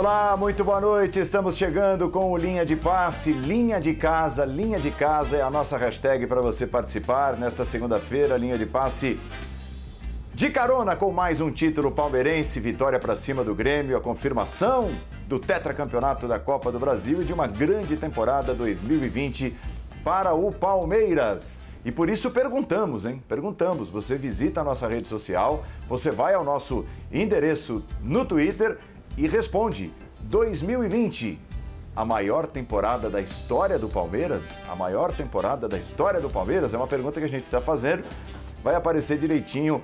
Olá, muito boa noite. Estamos chegando com o Linha de Passe, Linha de Casa. Linha de Casa é a nossa hashtag para você participar nesta segunda-feira. Linha de Passe de carona com mais um título palmeirense, vitória para cima do Grêmio, a confirmação do tetracampeonato da Copa do Brasil e de uma grande temporada 2020 para o Palmeiras. E por isso perguntamos, hein? Perguntamos. Você visita a nossa rede social, você vai ao nosso endereço no Twitter e responde: 2020, a maior temporada da história do Palmeiras? A maior temporada da história do Palmeiras? É uma pergunta que a gente está fazendo. Vai aparecer direitinho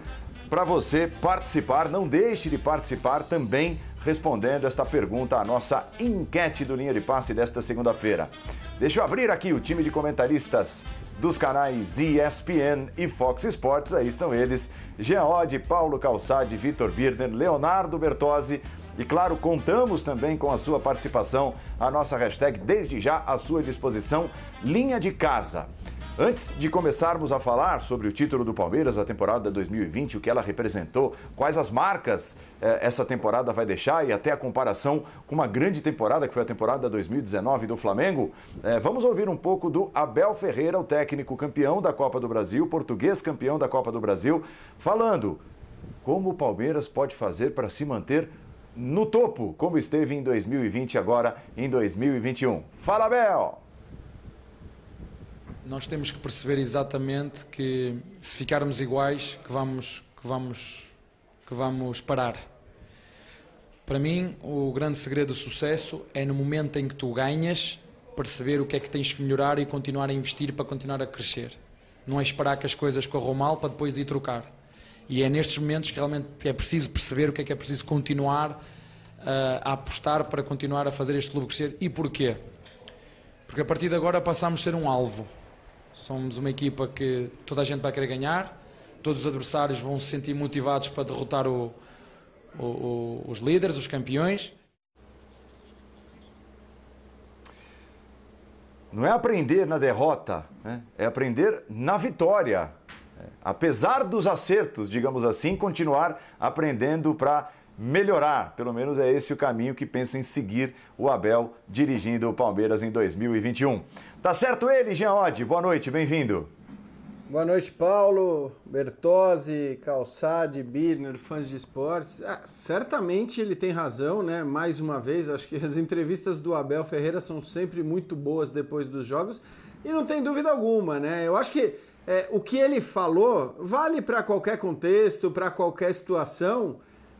para você participar. Não deixe de participar também respondendo esta pergunta à nossa enquete do Linha de Passe desta segunda-feira. Deixa eu abrir aqui o time de comentaristas dos canais ESPN e Fox Sports. Aí estão eles: Jean Oddi, Paulo Calçade, Vitor Birner, Leonardo Bertozzi. E claro, contamos também com a sua participação. A nossa hashtag, desde já, à sua disposição, Linha de Casa. Antes de começarmos a falar sobre o título do Palmeiras, a temporada 2020, o que ela representou, quais as marcas eh, essa temporada vai deixar e até a comparação com uma grande temporada que foi a temporada 2019 do Flamengo, eh, vamos ouvir um pouco do Abel Ferreira, o técnico campeão da Copa do Brasil, português campeão da Copa do Brasil, falando como o Palmeiras pode fazer para se manter no topo, como esteve em 2020 e agora em 2021. Fala, Abel! nós temos que perceber exatamente que se ficarmos iguais que vamos que vamos que vamos parar. Para mim, o grande segredo do sucesso é no momento em que tu ganhas, perceber o que é que tens que melhorar e continuar a investir para continuar a crescer. Não é esperar que as coisas corram mal para depois ir trocar. E é nestes momentos que realmente é preciso perceber o que é que é preciso continuar uh, a apostar para continuar a fazer este clube crescer. E porquê? Porque a partir de agora passamos a ser um alvo. Somos uma equipa que toda a gente vai querer ganhar, todos os adversários vão se sentir motivados para derrotar o, o, o, os líderes, os campeões. Não é aprender na derrota, né? é aprender na vitória. Apesar dos acertos, digamos assim, continuar aprendendo para melhorar. Pelo menos é esse o caminho que pensa em seguir o Abel dirigindo o Palmeiras em 2021. Tá certo ele, Jean Oddi? Boa noite, bem-vindo. Boa noite, Paulo, Bertozzi, Calçade, Birner, fãs de esportes. Ah, certamente ele tem razão, né? Mais uma vez, acho que as entrevistas do Abel Ferreira são sempre muito boas depois dos jogos e não tem dúvida alguma, né? Eu acho que é, o que ele falou vale para qualquer contexto, para qualquer situação.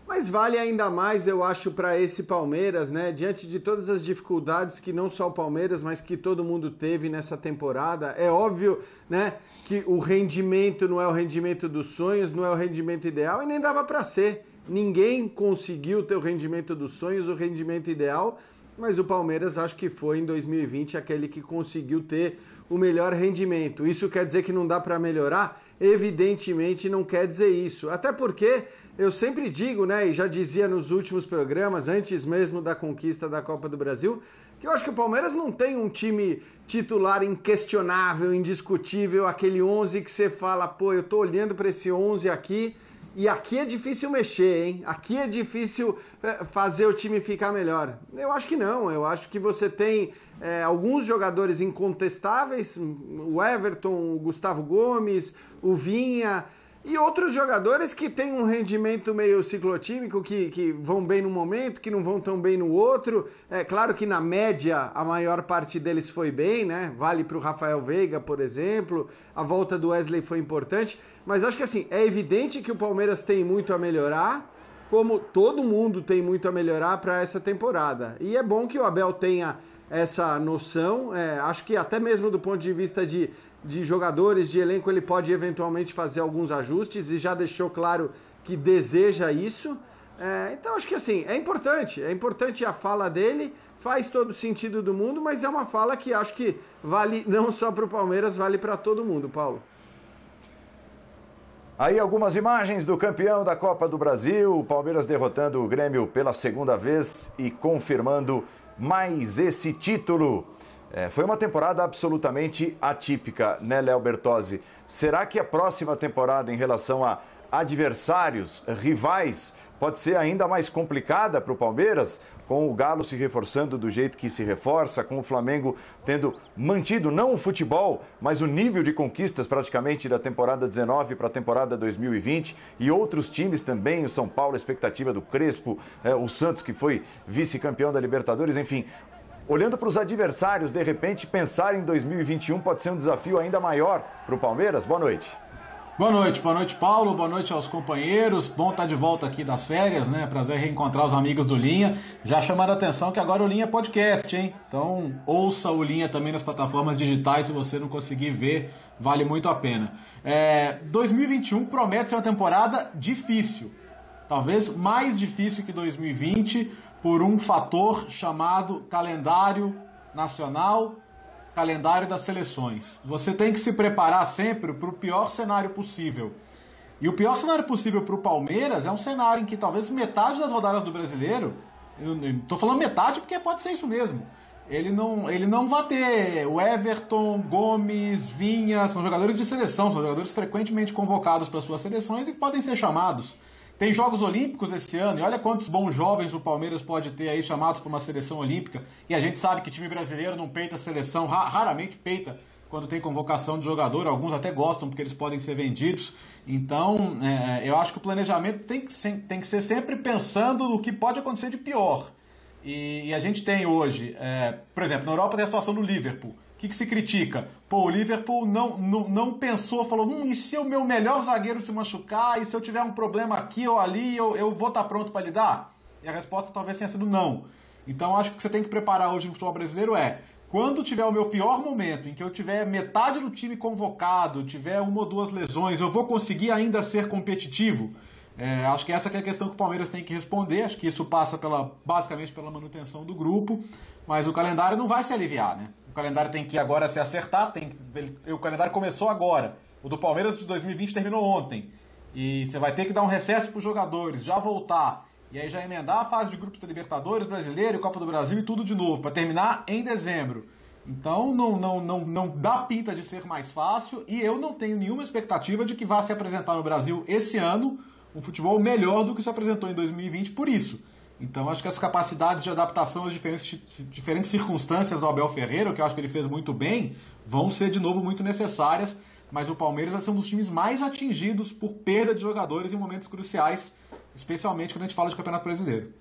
Mas vale ainda mais, eu acho, para esse Palmeiras, né? Diante de todas as dificuldades que não só o Palmeiras, mas que todo mundo teve nessa temporada. É óbvio, né? Que o rendimento não é o rendimento dos sonhos, não é o rendimento ideal e nem dava para ser. Ninguém conseguiu ter o rendimento dos sonhos, o rendimento ideal, mas o Palmeiras acho que foi em 2020 aquele que conseguiu ter o melhor rendimento. Isso quer dizer que não dá para melhorar? Evidentemente não quer dizer isso. Até porque eu sempre digo, né, e já dizia nos últimos programas, antes mesmo da conquista da Copa do Brasil, que eu acho que o Palmeiras não tem um time titular inquestionável, indiscutível, aquele 11 que você fala, pô, eu tô olhando para esse 11 aqui e aqui é difícil mexer, hein? Aqui é difícil é, fazer o time ficar melhor. Eu acho que não, eu acho que você tem é, alguns jogadores incontestáveis, o Everton, o Gustavo Gomes, o Vinha, e outros jogadores que têm um rendimento meio ciclotímico, que, que vão bem num momento, que não vão tão bem no outro. É claro que na média a maior parte deles foi bem, né? Vale para o Rafael Veiga, por exemplo. A volta do Wesley foi importante. Mas acho que assim, é evidente que o Palmeiras tem muito a melhorar, como todo mundo tem muito a melhorar para essa temporada. E é bom que o Abel tenha essa noção. É, acho que até mesmo do ponto de vista de de jogadores, de elenco, ele pode eventualmente fazer alguns ajustes e já deixou claro que deseja isso. É, então acho que assim, é importante, é importante a fala dele, faz todo sentido do mundo, mas é uma fala que acho que vale não só para o Palmeiras, vale para todo mundo, Paulo. Aí algumas imagens do campeão da Copa do Brasil, o Palmeiras derrotando o Grêmio pela segunda vez e confirmando mais esse título. É, foi uma temporada absolutamente atípica, né, Léo Bertozzi? Será que a próxima temporada, em relação a adversários, rivais, pode ser ainda mais complicada para o Palmeiras? com o Galo se reforçando do jeito que se reforça, com o Flamengo tendo mantido não o futebol, mas o nível de conquistas praticamente da temporada 19 para a temporada 2020 e outros times também, o São Paulo, a expectativa do Crespo, é, o Santos que foi vice-campeão da Libertadores, enfim, olhando para os adversários, de repente, pensar em 2021 pode ser um desafio ainda maior para o Palmeiras? Boa noite. Boa noite, boa noite, Paulo. Boa noite aos companheiros. Bom estar de volta aqui das férias, né? Prazer reencontrar os amigos do Linha. Já chamando a atenção que agora o Linha é podcast, hein? Então ouça o Linha também nas plataformas digitais se você não conseguir ver, vale muito a pena. É, 2021 promete ser uma temporada difícil, talvez mais difícil que 2020 por um fator chamado calendário nacional, calendário das seleções. Você tem que se preparar sempre para o pior cenário possível. E o pior cenário possível para o Palmeiras é um cenário em que talvez metade das rodadas do brasileiro, estou falando metade porque pode ser isso mesmo, ele não, ele não vai ter o Everton, Gomes, Vinha, são jogadores de seleção, são jogadores frequentemente convocados para suas seleções e podem ser chamados. Tem Jogos Olímpicos esse ano, e olha quantos bons jovens o Palmeiras pode ter aí chamados para uma seleção olímpica. E a gente sabe que time brasileiro não peita a seleção, raramente peita quando tem convocação de jogador, alguns até gostam porque eles podem ser vendidos. Então, é, eu acho que o planejamento tem que, ser, tem que ser sempre pensando no que pode acontecer de pior. E, e a gente tem hoje, é, por exemplo, na Europa tem a situação do Liverpool. O que, que, se critica? Pô, o Liverpool não, não, não pensou, falou: hum, e se o meu melhor zagueiro se machucar? E se eu tiver um problema aqui ou ali, eu, eu vou estar tá pronto para lidar? E a resposta talvez tenha sido não. Então acho que você tem que preparar hoje no futebol brasileiro é quando tiver o meu pior momento, em que eu tiver metade do time convocado, tiver uma ou duas lesões, eu vou conseguir ainda ser competitivo? É, acho que essa que é a questão que o Palmeiras tem que responder. Acho que isso passa pela, basicamente pela manutenção do grupo, mas o calendário não vai se aliviar, né? Calendário tem que agora se acertar, tem ele, o calendário começou agora. O do Palmeiras de 2020 terminou ontem. E você vai ter que dar um recesso para os jogadores, já voltar. E aí já emendar a fase de grupos da Libertadores, Brasileiro, Copa do Brasil e tudo de novo, para terminar em dezembro. Então não, não, não, não dá pinta de ser mais fácil e eu não tenho nenhuma expectativa de que vá se apresentar no Brasil esse ano um futebol melhor do que se apresentou em 2020 por isso. Então acho que as capacidades de adaptação às diferentes, diferentes circunstâncias do Abel Ferreira, que eu acho que ele fez muito bem, vão ser de novo muito necessárias. Mas o Palmeiras vai ser um dos times mais atingidos por perda de jogadores em momentos cruciais, especialmente quando a gente fala de Campeonato Brasileiro.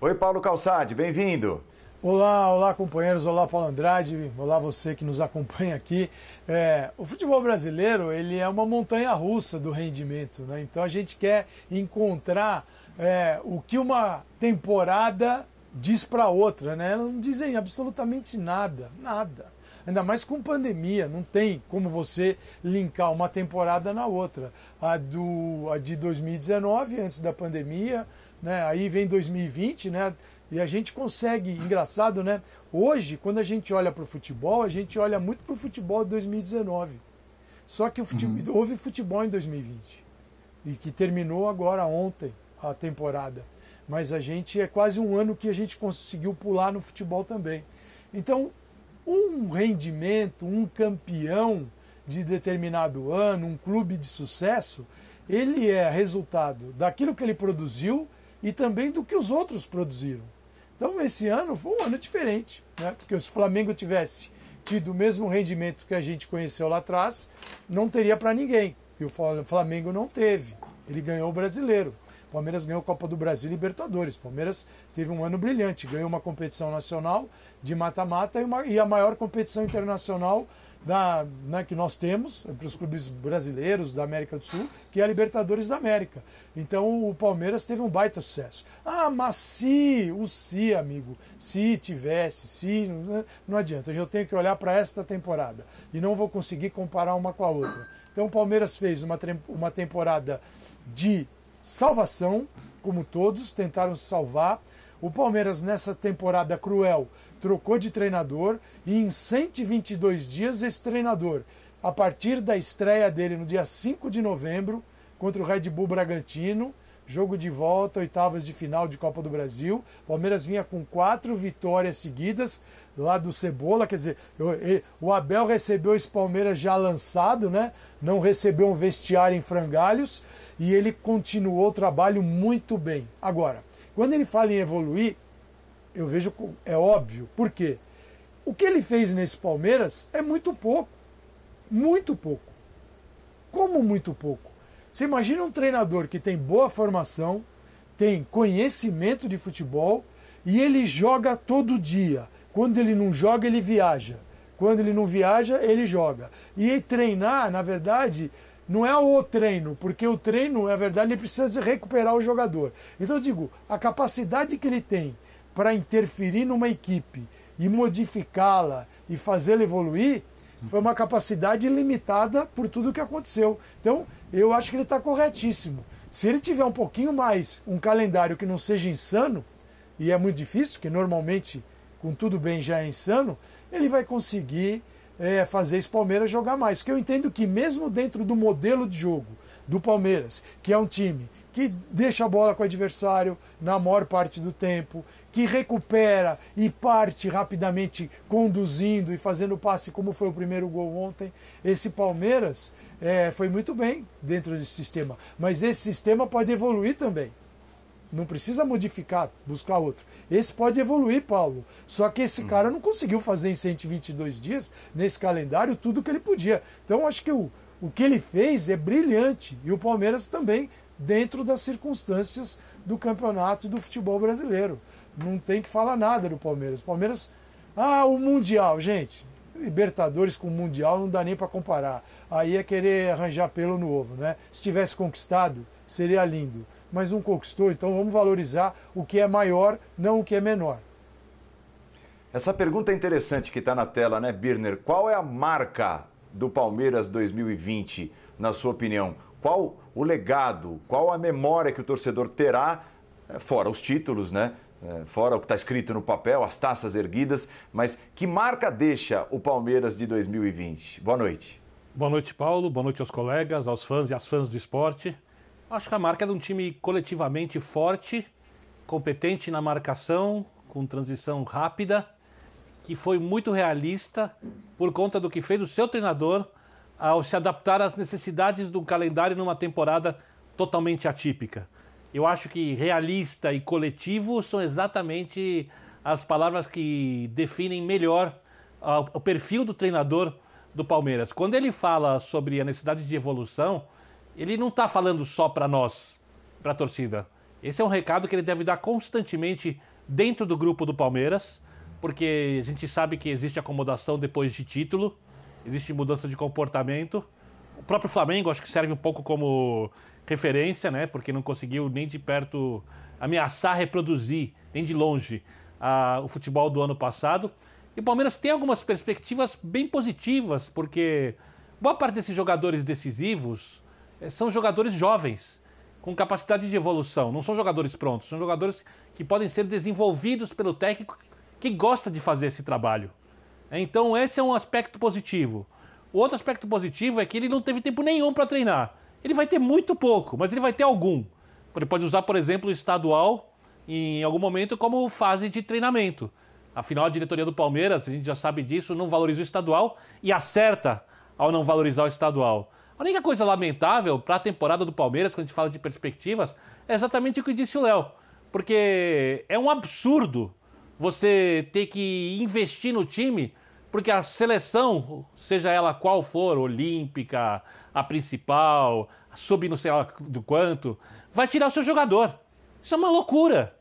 Oi, Paulo Calçade, bem-vindo. Olá, olá companheiros, olá Paulo Andrade, olá você que nos acompanha aqui. É, o futebol brasileiro ele é uma montanha russa do rendimento, né? então a gente quer encontrar é, o que uma temporada diz para outra, né? Elas não dizem absolutamente nada, nada. Ainda mais com pandemia, não tem como você linkar uma temporada na outra. A, do, a de 2019, antes da pandemia, né? aí vem 2020, né? E a gente consegue, engraçado, né? Hoje, quando a gente olha para o futebol, a gente olha muito para o futebol de 2019. Só que futebol, uhum. houve futebol em 2020 e que terminou agora ontem a temporada. Mas a gente é quase um ano que a gente conseguiu pular no futebol também. Então, um rendimento, um campeão de determinado ano, um clube de sucesso, ele é resultado daquilo que ele produziu e também do que os outros produziram. Então, esse ano foi um ano diferente, né? porque se o Flamengo tivesse tido o mesmo rendimento que a gente conheceu lá atrás, não teria para ninguém. E o Flamengo não teve. Ele ganhou o brasileiro. Palmeiras ganhou Copa do Brasil e Libertadores. Palmeiras teve um ano brilhante, ganhou uma competição nacional de mata-mata e, e, a maior competição internacional da, né, que nós temos para os clubes brasileiros da América do Sul, que é a Libertadores da América. Então o Palmeiras teve um baita sucesso. Ah, mas se, o se, amigo, se tivesse, se, não, não adianta. Eu tenho que olhar para esta temporada e não vou conseguir comparar uma com a outra. Então o Palmeiras fez uma, uma temporada de salvação, como todos tentaram se salvar. O Palmeiras, nessa temporada cruel, trocou de treinador e em 122 dias esse treinador, a partir da estreia dele no dia 5 de novembro contra o Red Bull Bragantino, jogo de volta, oitavas de final de Copa do Brasil. Palmeiras vinha com quatro vitórias seguidas lá do Cebola, quer dizer, o Abel recebeu esse Palmeiras já lançado, né? Não recebeu um vestiário em frangalhos e ele continuou o trabalho muito bem. Agora, Quando ele fala em evoluir, eu vejo é óbvio. Por quê? O que ele fez nesse Palmeiras é muito pouco. Muito pouco. Como muito pouco? Você imagina um treinador que tem boa formação, tem conhecimento de futebol e ele joga todo dia. Quando ele não joga, ele viaja. Quando ele não viaja, ele joga. E treinar, na verdade, não é o treino, porque o treino, na verdade, ele precisa recuperar o jogador. Então eu digo, a capacidade que ele tem para interferir numa equipe e modificá-la e fazê-la evoluir, foi uma capacidade limitada por tudo que aconteceu. Então, eu acho que ele está corretíssimo. Se ele tiver um pouquinho mais um calendário que não seja insano, e é muito difícil, que normalmente, com tudo bem, já é insano, ele vai conseguir é, fazer esse Palmeiras jogar mais. Porque eu entendo que, mesmo dentro do modelo de jogo do Palmeiras, que é um time que deixa a bola com o adversário na maior parte do tempo, que recupera e parte rapidamente conduzindo e fazendo passe, como foi o primeiro gol ontem. Esse Palmeiras é, foi muito bem dentro desse sistema, mas esse sistema pode evoluir também. Não precisa modificar, buscar outro. Esse pode evoluir, Paulo. Só que esse cara não conseguiu fazer em 122 dias, nesse calendário, tudo que ele podia. Então, acho que o, o que ele fez é brilhante. E o Palmeiras também, dentro das circunstâncias do campeonato e do futebol brasileiro não tem que falar nada do Palmeiras. Palmeiras, ah, o Mundial, gente. Libertadores com o Mundial não dá nem para comparar. Aí é querer arranjar pelo no ovo, né? Se tivesse conquistado, seria lindo. Mas não conquistou, então vamos valorizar o que é maior, não o que é menor. Essa pergunta é interessante que está na tela, né, Birner? Qual é a marca do Palmeiras 2020, na sua opinião? Qual o legado, qual a memória que o torcedor terá, eh, fora os títulos, né? É, fora o que está escrito no papel, as taças erguidas, mas que marca deixa o Palmeiras de 2020? Boa noite. Boa noite, Paulo. Boa noite aos colegas, aos fãs e às fãs do esporte. Acho que a marca é de um time coletivamente forte, competente na marcação, com transição rápida, que foi muito realista por conta do que fez o seu treinador ao se adaptar às necessidades do calendário numa temporada totalmente atípica. Eu acho que realista e coletivo são exatamente as palavras que definem melhor o perfil do treinador do Palmeiras. Quando ele fala sobre a necessidade de evolução, ele não está falando só para nós, para a torcida. Esse é um recado que ele deve dar constantemente dentro do grupo do Palmeiras, porque a gente sabe que existe acomodação depois de título, existe mudança de comportamento. O próprio Flamengo acho que serve um pouco como referência, né? Porque não conseguiu nem de perto ameaçar reproduzir, nem de longe, a, o futebol do ano passado. E o Palmeiras tem algumas perspectivas bem positivas, porque boa parte desses jogadores decisivos eh, são jogadores jovens, com capacidade de evolução. Não são jogadores prontos, são jogadores que podem ser desenvolvidos pelo técnico que gosta de fazer esse trabalho. Então, esse é um aspecto positivo. O outro aspecto positivo é que ele não teve tempo nenhum para treinar. Ele vai ter muito pouco, mas ele vai ter algum. Ele pode usar, por exemplo, o estadual em algum momento como fase de treinamento. Afinal, a diretoria do Palmeiras, a gente já sabe disso, não valoriza o estadual e acerta ao não valorizar o estadual. A única coisa lamentável para a temporada do Palmeiras, quando a gente fala de perspectivas, é exatamente o que disse o Léo. Porque é um absurdo você ter que investir no time, porque a seleção, seja ela qual for, olímpica, a principal, sub não sei lá do quanto, vai tirar o seu jogador. Isso é uma loucura.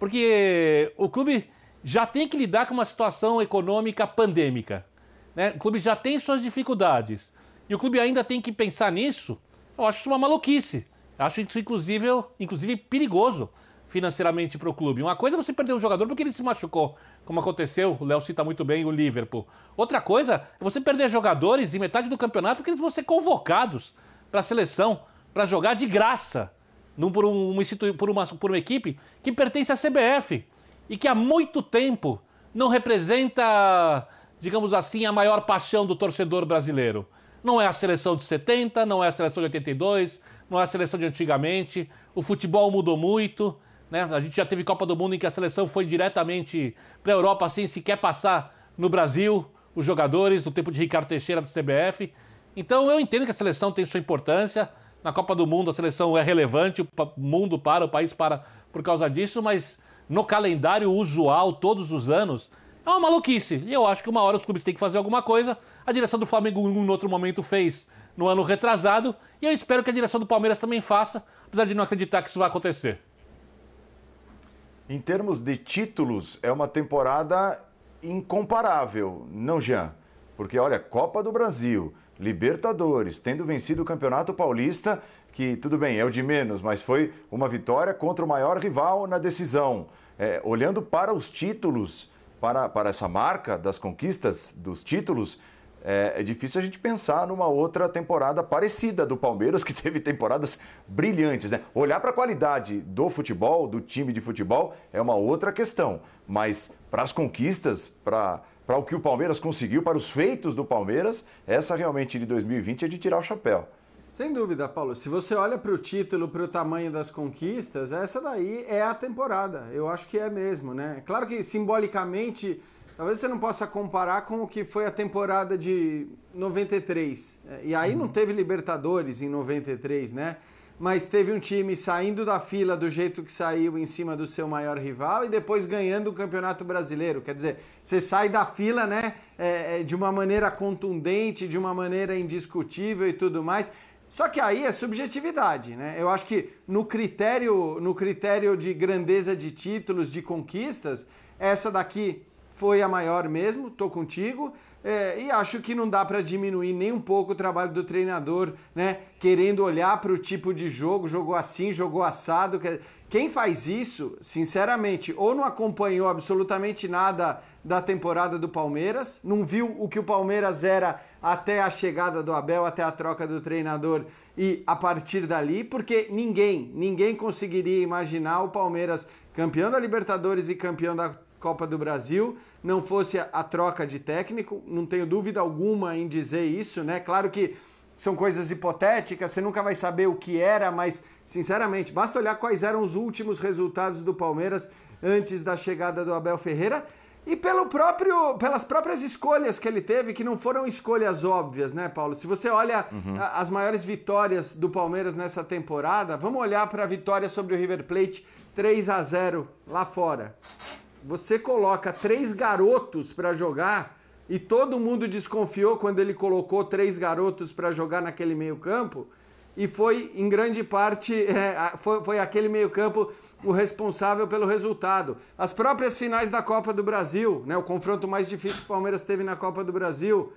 Porque o clube já tem que lidar com uma situação econômica pandêmica. Né? O clube já tem suas dificuldades. E o clube ainda tem que pensar nisso. Eu acho isso uma maluquice. Eu acho isso, inclusive, inclusive perigoso financeiramente para o clube. Uma coisa é você perder um jogador porque ele se machucou, como aconteceu, o Léo cita muito bem o Liverpool. Outra coisa é você perder jogadores em metade do campeonato porque eles vão ser convocados para a seleção, para jogar de graça, num, por, um, por, uma, por uma equipe que pertence à CBF e que há muito tempo não representa, digamos assim, a maior paixão do torcedor brasileiro. Não é a seleção de 70, não é a seleção de 82, não é a seleção de antigamente. O futebol mudou muito. Né? A gente já teve Copa do Mundo em que a seleção foi diretamente para a Europa sem sequer passar no Brasil, os jogadores, no tempo de Ricardo Teixeira da CBF. Então eu entendo que a seleção tem sua importância. Na Copa do Mundo a seleção é relevante, o mundo para, o país para por causa disso, mas no calendário usual, todos os anos, é uma maluquice. E eu acho que uma hora os clubes têm que fazer alguma coisa. A direção do Flamengo, em outro momento, fez no ano retrasado. E eu espero que a direção do Palmeiras também faça, apesar de não acreditar que isso vai acontecer. Em termos de títulos, é uma temporada incomparável, não, Jean? Porque, olha, Copa do Brasil, Libertadores, tendo vencido o Campeonato Paulista, que tudo bem, é o de menos, mas foi uma vitória contra o maior rival na decisão. É, olhando para os títulos, para, para essa marca das conquistas dos títulos, é, é, difícil a gente pensar numa outra temporada parecida do Palmeiras, que teve temporadas brilhantes. Né? Olhar para a qualidade do futebol, do time de futebol, é uma outra questão. Mas para as conquistas, para, o que o Palmeiras conseguiu, para os feitos do Palmeiras, essa realmente de 2020 é de tirar o chapéu. Sem dúvida, Paulo. Se você olha para o título, para o tamanho das conquistas, essa daí é a temporada. Eu acho que é mesmo, né? Claro que simbolicamente Talvez você não possa comparar com o que foi a temporada de 93. É, e aí não teve Libertadores em 93, né? Mas teve um time saindo da fila do jeito que saiu em cima do seu maior rival e depois ganhando o Campeonato Brasileiro. Quer dizer, você sai da fila, né? É, é de uma maneira contundente, de uma maneira indiscutível e tudo mais. Só que aí é subjetividade, né? Eu acho que no critério, no critério de grandeza de títulos, de conquistas, essa daqui foi a maior mesmo, tô contigo. É, e acho que não dá para diminuir nem um pouco o trabalho do treinador, né? Querendo olhar para o tipo de jogo, jogou assim, jogou assado. Quem faz isso, sinceramente, ou não acompanhou absolutamente nada da temporada do Palmeiras, não viu o que o Palmeiras era até a chegada do Abel, até a troca do treinador e a partir dali, porque ninguém, ninguém conseguiria imaginar o Palmeiras campeão da Libertadores e campeão da Copa do Brasil, não fosse a troca de técnico, não tenho dúvida alguma em dizer isso, né? Claro que são coisas hipotéticas, você nunca vai saber o que era, mas sinceramente, basta olhar quais eram os últimos resultados do Palmeiras antes da chegada do Abel Ferreira e pelo próprio, pelas próprias escolhas que ele teve, que não foram escolhas óbvias, né, Paulo? Se você olha uhum. as maiores vitórias do Palmeiras nessa temporada, vamos olhar para a vitória sobre o River Plate 3 a 0 lá fora você coloca três garotos para jogar e todo mundo desconfiou quando ele colocou três garotos para jogar naquele meio-campo e foi, em grande parte, é, foi, foi aquele meio-campo o responsável pelo resultado. As próprias finais da Copa do Brasil, né, o confronto mais difícil que o Palmeiras teve na Copa do Brasil,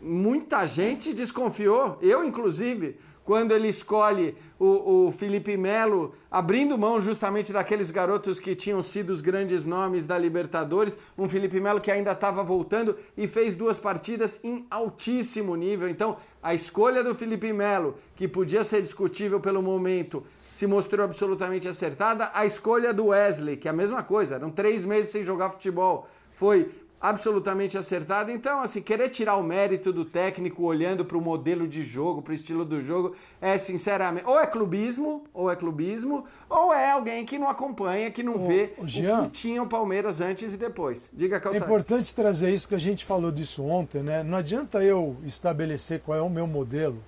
muita gente desconfiou, eu inclusive, quando ele escolhe o, o Felipe Melo, abrindo mão justamente daqueles garotos que tinham sido os grandes nomes da Libertadores, um Felipe Melo que ainda estava voltando e fez duas partidas em altíssimo nível. Então, a escolha do Felipe Melo, que podia ser discutível pelo momento, se mostrou absolutamente acertada. A escolha do Wesley, que é a mesma coisa, eram três meses sem jogar futebol, foi absolutamente acertado. Então, assim, querer tirar o mérito do técnico olhando para o modelo de jogo, para o estilo do jogo, é sinceramente, ou é clubismo, ou é clubismo, ou é alguém que não acompanha, que não o, vê o, Jean, o, que tinha o Palmeiras antes e depois. Diga, Calçado. É importante trazer isso que a gente falou disso ontem, né? Não adianta eu estabelecer qual é o meu modelo,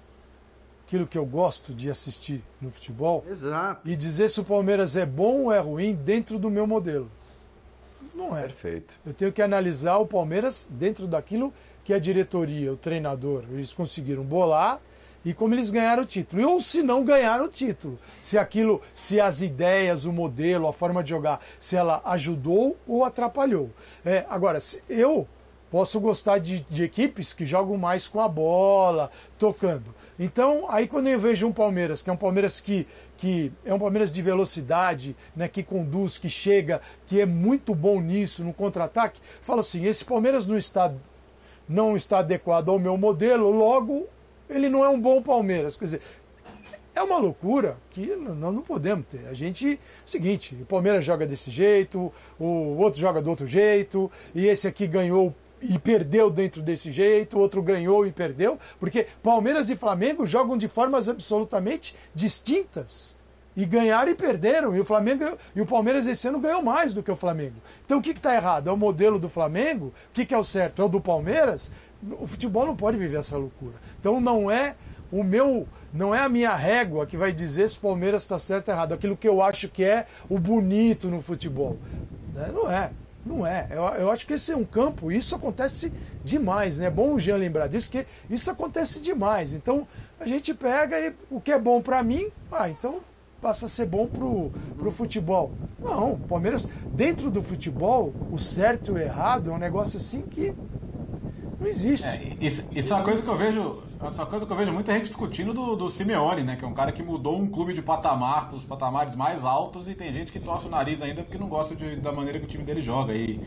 aquilo que eu gosto de assistir no futebol, Exato. e dizer se o Palmeiras é bom ou é ruim dentro do meu modelo. Não é. Perfeito. Eu tenho que analisar o Palmeiras dentro daquilo que a diretoria, o treinador, eles conseguiram bolar e como eles ganharam o título. Ou se não ganharam o título. Se aquilo, se as ideias, o modelo, a forma de jogar, se ela ajudou ou atrapalhou. É, agora, eu posso gostar de, de equipes que jogam mais com a bola, tocando. Então, aí quando eu vejo um Palmeiras, que é um Palmeiras que que é um Palmeiras de velocidade, né, que conduz, que chega, que é muito bom nisso, no contra-ataque, falo assim, esse Palmeiras não está, não está adequado ao meu modelo, logo ele não é um bom Palmeiras. Quer dizer, é uma loucura que nós não podemos ter. A gente, seguinte, o Palmeiras joga desse jeito, o outro joga do outro jeito, e esse aqui ganhou e perdeu dentro desse jeito, outro ganhou e perdeu, porque Palmeiras e Flamengo jogam de formas absolutamente distintas. E ganharam e perderam. E o Flamengo e o Palmeiras esse ano ganhou mais do que o Flamengo. Então o que está errado? É o modelo do Flamengo? O que, que é o certo? É o do Palmeiras? O futebol não pode viver essa loucura. Então não é o meu não é a minha régua que vai dizer se o Palmeiras está certo ou errado. Aquilo que eu acho que é o bonito no futebol. Né? Não é. Não é. Eu, eu, acho que esse é um campo, isso acontece demais, né? É bom o Jean lembrar disso, que isso acontece demais. Então, a gente pega e o que é bom para mim, ah, então passa a ser bom pro, pro futebol. Não, o Palmeiras, dentro do futebol, o certo e o errado é um negócio assim que não existe. É, isso, isso é uma coisa que eu vejo. Essa é coisa que eu vejo muita gente discutindo do, do Simeone, né? Que é um cara que mudou um clube de patamar para os patamares mais altos e tem gente que torce o nariz ainda porque não gosta de, da maneira que o time dele joga. E,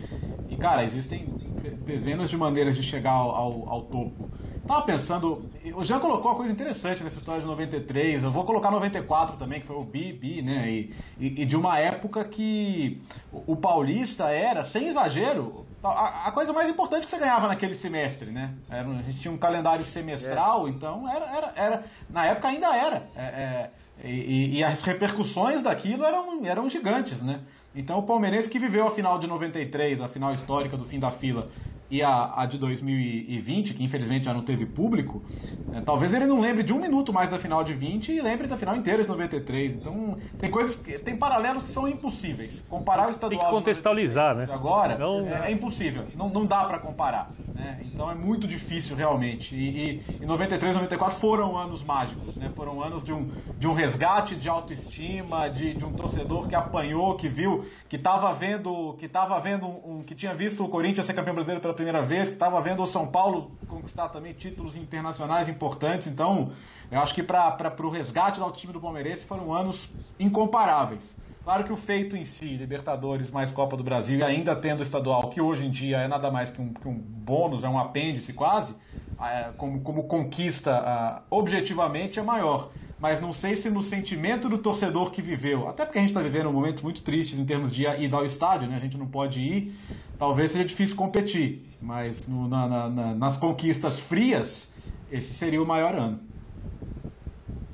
e cara, existem dezenas de maneiras de chegar ao, ao, ao topo. Tava pensando, o Jean colocou uma coisa interessante nessa história de 93, eu vou colocar 94 também, que foi o Bi, Bi, né? E, e, e de uma época que o Paulista era, sem exagero, a, a, coisa mais importante que você ganhava naquele semestre, né? Era, a gente tinha um calendário semestral, é. então era, era, era, na época ainda era. É, é, e, e, as repercussões daquilo eram, eram gigantes, né? Então o palmeirense que viveu a final de 93, a final histórica do fim da fila, e a, a, de 2020, que infelizmente já não teve público, é, talvez ele não lembre de um minuto mais da final de 20 e lembre da final inteira de 93. Então, tem coisas, que, tem paralelos que são impossíveis. Comparar o estadual tem que contextualizar, né? Agora não... é, é, impossível, não, não dá para comparar. Né? Então é muito difícil realmente. E, e, e 93 e 94 foram anos mágicos, né? Foram anos de um, de um resgate de autoestima, de, de um torcedor que apanhou, que viu, que estava vendo, que tava vendo um, que tinha visto o Corinthians ser campeão brasileiro pela primeira vez, que estava vendo o São Paulo conquistar também títulos internacionais importantes. Então, eu acho que para o resgate do time do Palmeirense foram anos incomparáveis. Claro que o feito em si, Libertadores mais Copa do Brasil, e ainda tendo estadual, que hoje em dia é nada mais que um, que um bônus, é um apêndice quase, é, como, como, conquista objetivamente é maior. Mas não sei se no sentimento do torcedor que viveu, até porque a gente está vivendo momentos muito tristes em termos de ir ao estádio, né? a gente não pode ir, talvez seja difícil competir, mas no, na, na, nas conquistas frias, esse seria o maior ano.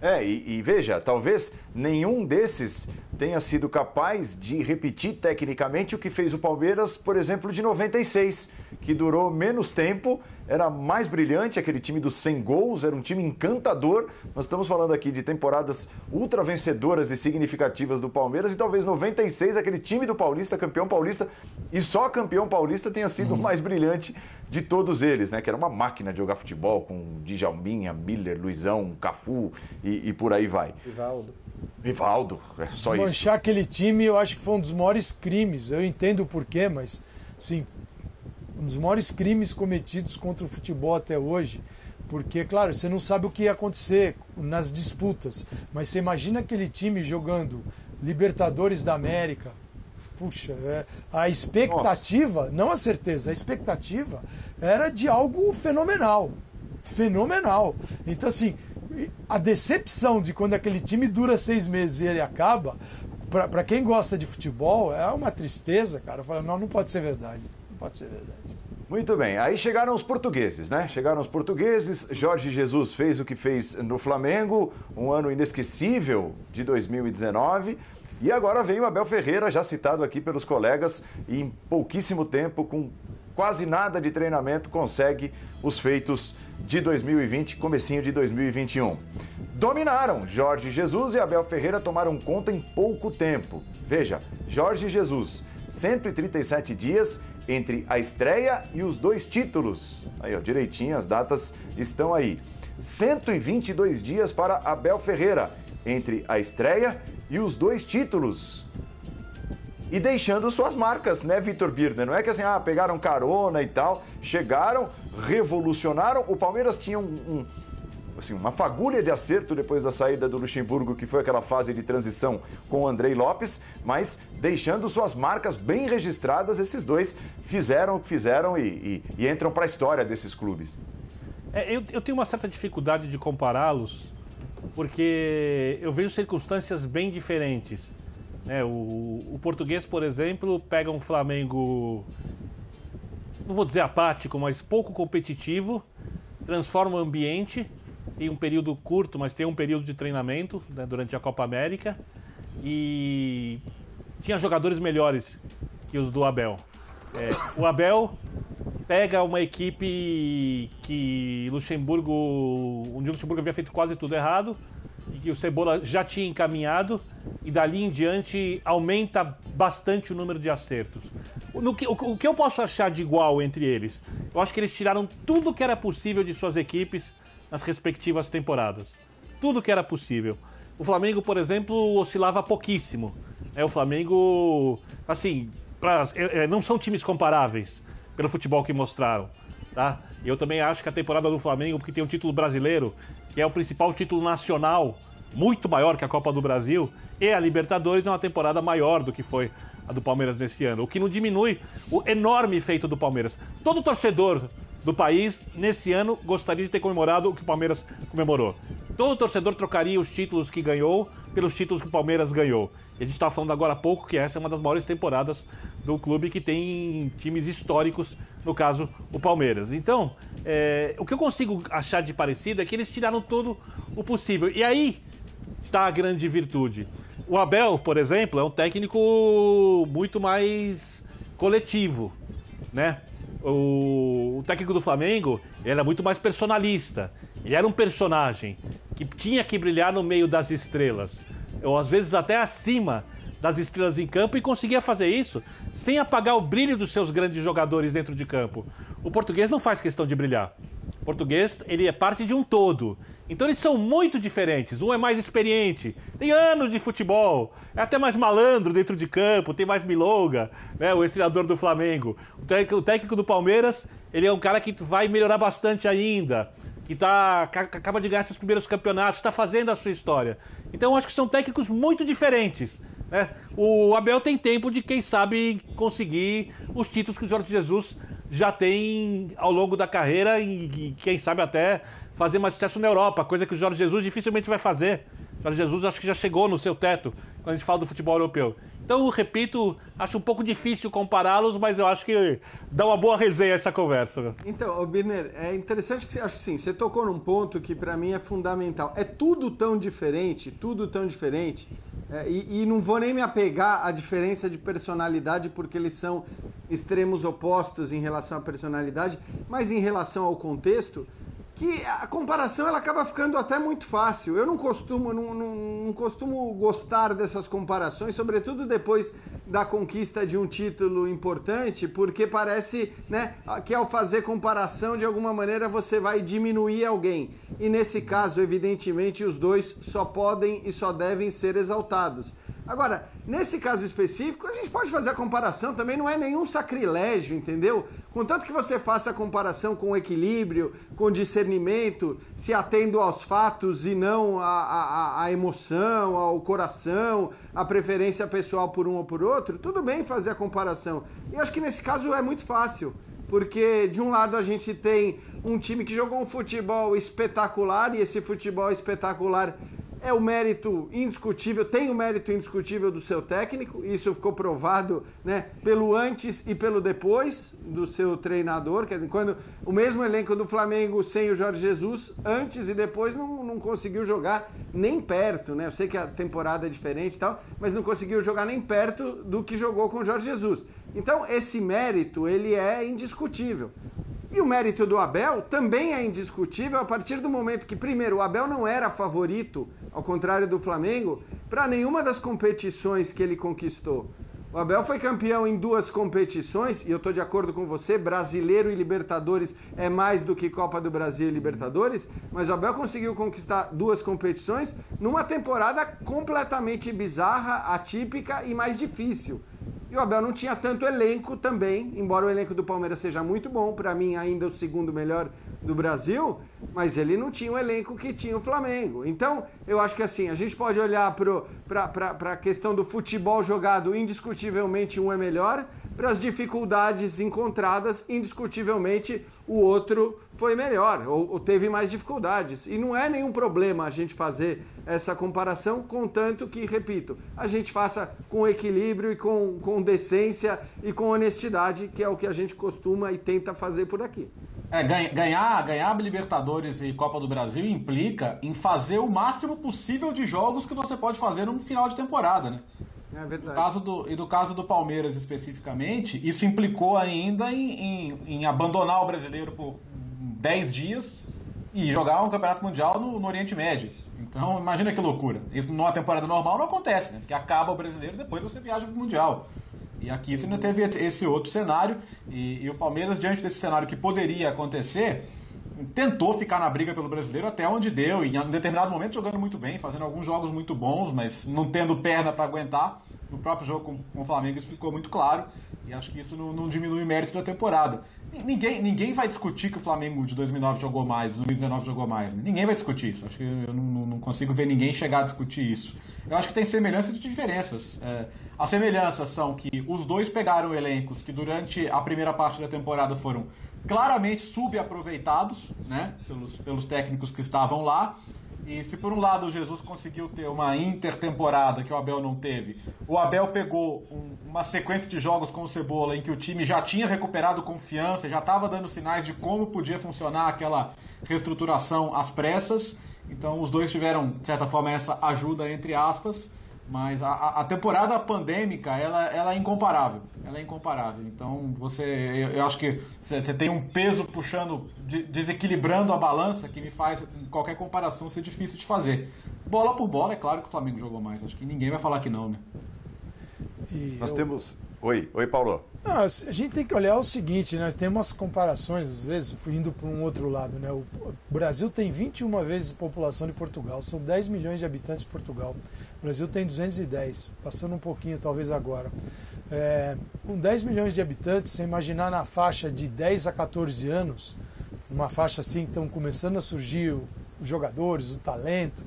É, e, e, veja, talvez nenhum desses tenha sido capaz de repetir tecnicamente o que fez o Palmeiras, por exemplo, de 96, que durou menos tempo, era mais brilhante, aquele time dos 100 gols, era um time encantador. Nós estamos falando aqui de temporadas ultra vencedoras e significativas do Palmeiras, e talvez 96, aquele time do Paulista, campeão paulista, e só campeão paulista tenha sido o uhum. mais brilhante de todos eles, né? Que era uma máquina de jogar futebol com Djalminha, Miller, Luizão, Cafu e, e por aí vai. Rivaldo. Rivaldo, é só Desmanchar isso. Desmanchar aquele time, eu acho que foi um dos maiores crimes. Eu entendo o porquê, mas, sim, um dos maiores crimes cometidos contra o futebol até hoje. Porque, claro, você não sabe o que ia acontecer nas disputas, mas você imagina aquele time jogando Libertadores da América. Puxa, é, a expectativa, Nossa. não a certeza, a expectativa era de algo fenomenal. Fenomenal. Então, assim, a decepção de quando aquele time dura seis meses e ele acaba, para quem gosta de futebol, é uma tristeza, cara. Fala, não, não pode ser verdade. Pode ser verdade. Muito bem, aí chegaram os portugueses, né? Chegaram os portugueses. Jorge Jesus fez o que fez no Flamengo, um ano inesquecível de 2019. E agora vem o Abel Ferreira, já citado aqui pelos colegas, e em pouquíssimo tempo, com quase nada de treinamento, consegue os feitos de 2020, comecinho de 2021. Dominaram. Jorge Jesus e Abel Ferreira tomaram conta em pouco tempo. Veja, Jorge Jesus, 137 dias entre a estreia e os dois títulos. Aí, ó, direitinho, as datas estão aí. 122 dias para Abel Ferreira entre a estreia e os dois títulos e deixando suas marcas, né, Vitor Birner? Não é que assim, ah, pegaram carona e tal, chegaram, revolucionaram. O Palmeiras tinha um, um assim, uma fagulha de acerto depois da saída do Luxemburgo, que foi aquela fase de transição com o Andrei Lopes, mas deixando suas marcas bem registradas, esses dois fizeram o que fizeram e, e, e entram para a história desses clubes. É, eu, eu tenho uma certa dificuldade de compará-los, porque eu vejo circunstâncias bem diferentes. É, o, o português, por exemplo, pega um Flamengo, não vou dizer apático, mas pouco competitivo, transforma o ambiente em um período curto, mas tem um período de treinamento né, durante a Copa América e tinha jogadores melhores que os do Abel. É, o Abel pega uma equipe que Luxemburgo, onde o Luxemburgo havia feito quase tudo errado, e que o Cebola já tinha encaminhado, e dali em diante aumenta bastante o número de acertos. No que, o, o que eu posso achar de igual entre eles? Eu acho que eles tiraram tudo que era possível de suas equipes nas respectivas temporadas. Tudo que era possível. O Flamengo, por exemplo, oscilava pouquíssimo. É, o Flamengo, assim, pra, é, é, não são times comparáveis pelo futebol que mostraram. Tá? Eu também acho que a temporada do Flamengo, porque tem um título brasileiro, que é o principal título nacional, muito maior que a Copa do Brasil, e a Libertadores é uma temporada maior do que foi a do Palmeiras nesse ano, o que não diminui o enorme feito do Palmeiras. Todo torcedor do país, nesse ano, gostaria de ter comemorado o que o Palmeiras comemorou. Todo torcedor trocaria os títulos que ganhou pelos títulos que o Palmeiras ganhou. E a gente estava falando agora há pouco que essa é uma das maiores temporadas do clube que tem times históricos, no caso, o Palmeiras. Então, é, o que eu consigo achar de parecido é que eles tiraram todo o possível. E aí está a grande virtude. O Abel, por exemplo, é um técnico muito mais coletivo, né? O, o técnico do Flamengo era muito mais personalista. Ele era um personagem que tinha que brilhar no meio das estrelas, ou às vezes até acima das estrelas em campo e conseguia fazer isso sem apagar o brilho dos seus grandes jogadores dentro de campo. O português não faz questão de brilhar. O português, ele é parte de um todo. Então eles são muito diferentes. Um é mais experiente, tem anos de futebol, é até mais malandro dentro de campo, tem mais milonga, né? O ex-treinador do Flamengo. O técnico, o técnico do Palmeiras, ele é um cara que vai melhorar bastante ainda que tá, acaba de ganhar seus primeiros campeonatos, está fazendo a sua história. Então eu acho que são técnicos muito diferentes. Né? O Abel tem tempo de, quem sabe, conseguir os títulos que o Jorge Jesus já tem ao longo da carreira e, e quem sabe até fazer mais sucesso na Europa, coisa que o Jorge Jesus dificilmente vai fazer. O Jorge Jesus acho que já chegou no seu teto quando a gente fala do futebol europeu. Então, repito, acho um pouco difícil compará-los, mas eu acho que dá uma boa resenha essa conversa. Então, Birner, é interessante que você, acho sim, você tocou num ponto que para mim é fundamental. É tudo tão diferente, tudo tão diferente, é, e, e, não vou nem me apegar à diferença de personalidade, porque eles são extremos opostos em relação à personalidade, mas em relação ao contexto, que a comparação ela acaba ficando até muito fácil. Eu não costumo, não, não, não, costumo gostar dessas comparações, sobretudo depois da conquista de um título importante, porque parece né, que ao fazer comparação, de alguma maneira, você vai diminuir alguém. E nesse caso, evidentemente, os dois só podem e só devem ser exaltados. Agora, nesse caso específico, a gente pode fazer a comparação, também não é nenhum sacrilégio, entendeu? Contanto que você faça a comparação com equilíbrio, com discernimento, se atendo aos fatos e não à, emoção, ao coração, à preferência pessoal por um ou por outro, tudo bem fazer a comparação. E acho que nesse caso é muito fácil porque de um lado a gente tem um time que jogou um futebol espetacular e esse futebol espetacular é o mérito indiscutível, tem o mérito indiscutível do seu técnico, isso ficou provado né, pelo antes e pelo depois do seu treinador, quando o mesmo elenco do Flamengo sem o Jorge Jesus, antes e depois não, não conseguiu jogar nem perto, né? Eu sei que a temporada é diferente e tal, mas não conseguiu jogar nem perto do que jogou com o Jorge Jesus. Então, esse mérito, ele é indiscutível. E o mérito do Abel também é indiscutível a partir do momento que, primeiro, o Abel não era favorito, ao contrário do Flamengo, para nenhuma das competições que ele conquistou. O Abel foi campeão em duas competições, e eu estou de acordo com você, brasileiro e Libertadores é mais do que Copa do Brasil e Libertadores, mas o Abel conseguiu conquistar duas competições numa temporada completamente bizarra, atípica e mais difícil. E o Abel não tinha tanto elenco também, embora o elenco do Palmeiras seja muito bom, para mim ainda o segundo melhor do Brasil, mas ele não tinha o elenco que tinha o Flamengo. Então, eu acho que assim, a gente pode olhar para a questão do futebol jogado, indiscutivelmente um é melhor, para as dificuldades encontradas, indiscutivelmente o outro foi melhor ou, ou, teve mais dificuldades. E não é nenhum problema a gente fazer essa comparação, contanto que, repito, a gente faça com equilíbrio e com, com decência e com honestidade, que é o que a gente costuma e tenta fazer por aqui. É, ganhar, ganhar Libertadores e Copa do Brasil implica em fazer o máximo possível de jogos que você pode fazer no final de temporada, né? É verdade. No caso do, e do caso do Palmeiras especificamente, isso implicou ainda em, em, em abandonar o brasileiro por 10 dias e jogar um campeonato mundial no, no, Oriente Médio. Então, imagina que loucura. Isso numa temporada normal não acontece, né? Porque acaba o brasileiro depois você viaja para o Mundial. E aqui você não teve esse outro cenário. E, e o Palmeiras, diante desse cenário que poderia acontecer, tentou ficar na briga pelo brasileiro até onde deu, e em um determinado momento jogando muito bem, fazendo alguns jogos muito bons, mas não tendo perna para aguentar. No próprio jogo com, com, o Flamengo isso ficou muito claro, e acho que isso não, não, diminui o mérito da temporada. Ninguém, ninguém vai discutir que o Flamengo de 2009 jogou mais, 2019 jogou mais. Né? Ninguém vai discutir isso. Acho que eu não, não, consigo ver ninguém chegar a discutir isso. Eu acho que tem semelhanças e diferenças. É, as semelhanças são que os dois pegaram elencos que durante a primeira parte da temporada foram claramente subaproveitados né, pelos, pelos técnicos que estavam lá. E se por um lado o Jesus conseguiu ter uma intertemporada que o Abel não teve, o Abel pegou um, uma sequência de jogos com o Cebola em que o time já tinha recuperado confiança, já estava dando sinais de como podia funcionar aquela reestruturação às pressas. Então os dois tiveram, de certa forma, essa ajuda entre aspas. Mas a, a, temporada pandêmica, ela, ela é incomparável. Ela é incomparável. Então, você, eu, eu acho que você tem um peso puxando, de, desequilibrando a balança que me faz qualquer comparação ser difícil de fazer. Bola por bola, é claro que o Flamengo jogou mais. Acho que ninguém vai falar que não, né? E Nós eu... temos. Oi, oi, Paulo. Não, a gente tem que olhar o seguinte, né? Tem umas comparações, às vezes, indo para um outro lado, né? O Brasil tem 21 vezes a população de Portugal, são 10 milhões de habitantes de Portugal. O Brasil tem 210, passando um pouquinho talvez agora. É, com 10 milhões de habitantes, você imaginar na faixa de 10 a 14 anos, uma faixa assim, estão começando a surgir os jogadores, o talento,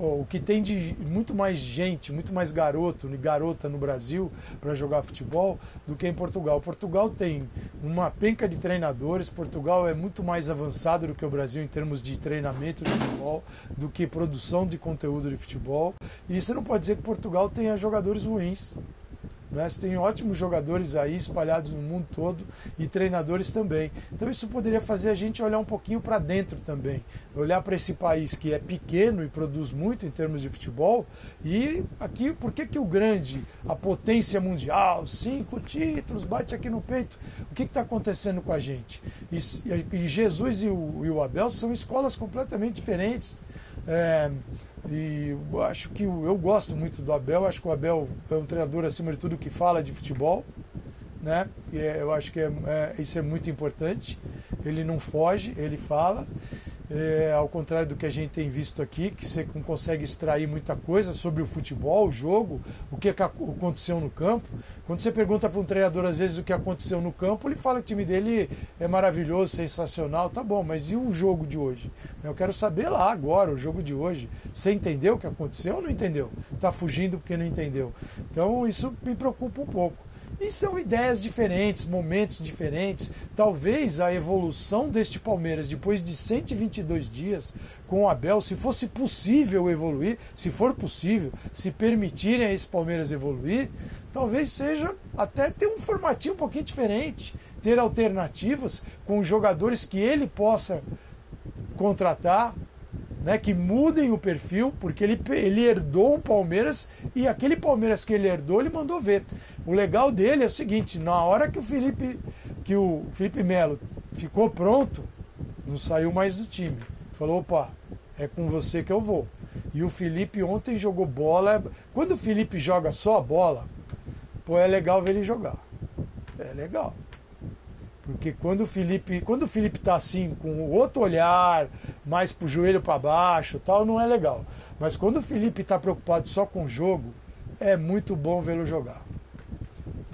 Pô, o que tem de muito mais gente, muito mais garoto e garota no Brasil para jogar futebol do que em Portugal. Portugal tem uma penca de treinadores, Portugal é muito mais avançado do que o Brasil em termos de treinamento de futebol, do que produção de conteúdo de futebol. E você não pode dizer que Portugal tenha jogadores ruins. Né? Você tem ótimos jogadores aí espalhados no mundo todo e treinadores também. Então isso poderia fazer a gente olhar um pouquinho para dentro também. Olhar para esse país que é pequeno e produz muito em termos de futebol. E aqui, por que, que o grande, a potência mundial, cinco títulos, bate aqui no peito? O que está acontecendo com a gente? E, e Jesus e o, e o Abel são escolas completamente diferentes. É, e acho que eu gosto muito do Abel, acho que o Abel é um treinador, acima de tudo, que fala de futebol. Né? E é, eu acho que é, é, isso é muito importante. Ele não foge, ele fala é, ao contrário do que a gente tem visto aqui, que você não consegue extrair muita coisa sobre o futebol, o jogo, o que aconteceu no campo. Quando você pergunta para um treinador, às vezes, o que aconteceu no campo, ele fala que o time dele é maravilhoso, sensacional, tá bom, mas e o jogo de hoje? Eu quero saber lá agora, o jogo de hoje. Você entendeu o que aconteceu ou não entendeu? Está fugindo porque não entendeu. Então, isso me preocupa um pouco. E são ideias diferentes, momentos diferentes. Talvez a evolução deste Palmeiras depois de 122 dias com o Abel, se fosse possível evoluir, se for possível, se permitirem a esse Palmeiras evoluir, talvez seja até ter um formatinho um pouquinho diferente, ter alternativas com jogadores que ele possa contratar, né, que mudem o perfil, porque ele, ele herdou um Palmeiras e aquele Palmeiras que ele herdou, ele mandou ver. O legal dele é o seguinte, na hora que o Felipe, que o Felipe Melo ficou pronto, não saiu mais do time. Falou, opa, é com você que eu vou. E o Felipe ontem jogou bola. Quando o Felipe joga só a bola, pô, é legal ver ele jogar. É legal. Porque quando o Felipe, quando o Felipe tá assim, com outro olhar, mais pro joelho para baixo, tal, não é legal. Mas quando o Felipe está preocupado só com o jogo, é muito bom vê-lo jogar.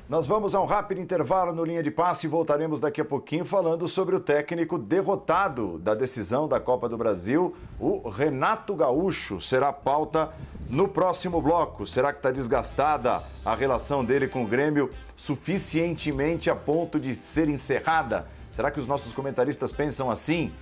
Nós vamos a um rápido intervalo no linha de passe e voltaremos daqui a pouquinho falando sobre o técnico derrotado da decisão da Copa do Brasil, o Renato Gaúcho. Será pauta no próximo bloco. Será que está desgastada a relação dele com o Grêmio suficientemente a ponto de ser encerrada? Será que os nossos comentaristas pensam assim?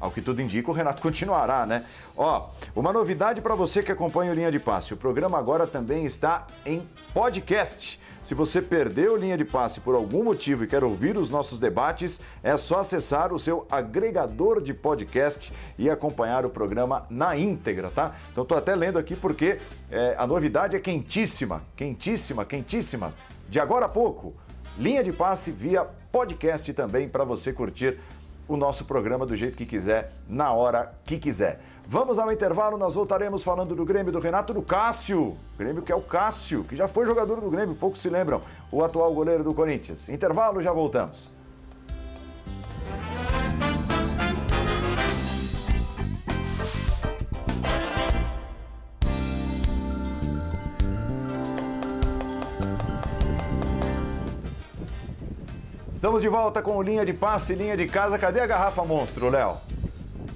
Ao que tudo indica, o Renato continuará, né? Ó, uma novidade para você que acompanha o Linha de Passe. O programa agora também está em podcast. Se você perdeu Linha de Passe por algum motivo e quer ouvir os nossos debates, é só acessar o seu agregador de podcast e acompanhar o programa na íntegra, tá? Então tô até lendo aqui porque é, a novidade é quentíssima, quentíssima, quentíssima. De agora a pouco, Linha de Passe via podcast também para você curtir o nosso programa do jeito que quiser, na hora que quiser. Vamos ao intervalo, nós voltaremos falando do Grêmio do Renato do Cássio. Grêmio que é o Cássio, que já foi jogador do Grêmio, poucos se lembram, o atual goleiro do Corinthians. Intervalo, já voltamos. Estamos de volta com linha de passe, linha de casa. Cadê a garrafa monstro, Léo?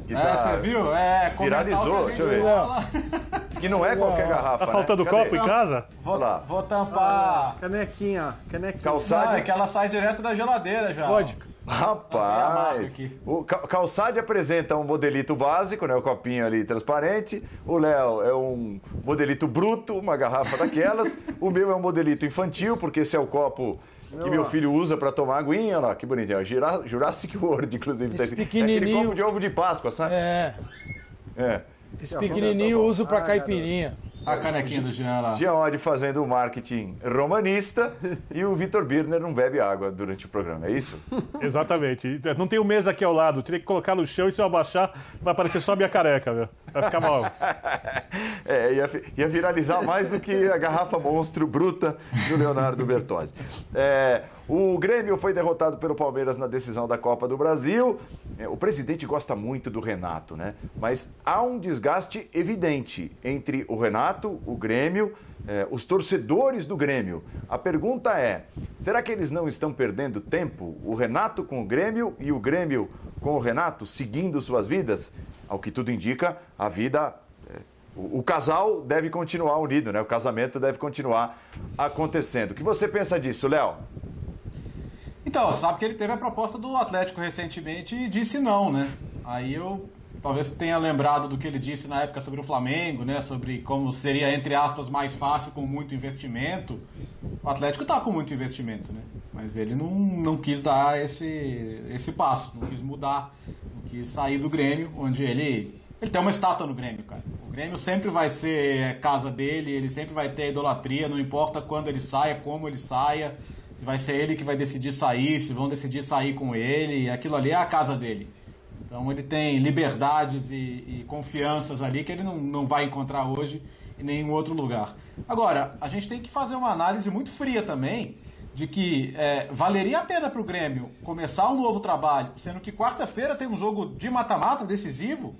Que é, você viu? É, viralizou, deixa eu ver. que não é qualquer garrafa. Tá né? faltando Cadê? copo em casa? Vou, vou tampar. canequinha, canequinha. Calçade. Não, é que ela sai direto da geladeira já. Pode. Rapaz, o Calçade apresenta um modelito básico, né? O copinho ali transparente. O Léo é um modelito bruto, uma garrafa daquelas. o meu é um modelito infantil, porque esse é o copo que meu filho usa para tomar aguinha, olha lá, que bonitinho. Jurassic World, inclusive. Esse tá pequenininho... É aquele copo de ovo de Páscoa, sabe? É. É. Esse pequenininho eu uso para caipirinha. A canequinha do Jean lá. Odd fazendo o marketing romanista e o Vitor Birner não bebe água durante o programa, é isso? Exatamente. Não tem o mesa aqui ao lado, teria que colocar no chão e se eu abaixar vai aparecer só a minha careca, viu? Vai ficar mal. é, ia, ia, viralizar mais do que a garrafa monstro bruta do Leonardo Bertozzi. É, o Grêmio foi derrotado pelo Palmeiras na decisão da Copa do Brasil. É, o presidente gosta muito do Renato, né? Mas há um desgaste evidente entre o Renato, o Grêmio, é, os torcedores do Grêmio. A pergunta é: será que eles não estão perdendo tempo? O Renato com o Grêmio e o Grêmio com o Renato, seguindo suas vidas? Ao que tudo indica, a vida. O, o casal deve continuar unido, né? O casamento deve continuar acontecendo. O que você pensa disso, Léo? Então, sabe que ele teve a proposta do Atlético recentemente e disse não, né? Aí eu talvez tenha lembrado do que ele disse na época sobre o Flamengo, né? Sobre como seria, entre aspas, mais fácil com muito investimento. O Atlético está com muito investimento, né? Mas ele não, não quis dar esse, esse passo, não quis mudar, não quis sair do Grêmio, onde ele. Ele tem uma estátua no Grêmio, cara. O Grêmio sempre vai ser casa dele, ele sempre vai ter idolatria, não importa quando ele saia, como ele saia, se vai ser ele que vai decidir sair, se vão decidir sair com ele, aquilo ali é a casa dele. Então ele tem liberdades e, e, confianças ali que ele não, não vai encontrar hoje em nenhum outro lugar. Agora, a gente tem que fazer uma análise muito fria também de que é, valeria a pena para o Grêmio começar um novo trabalho, sendo que quarta-feira tem um jogo de mata-mata decisivo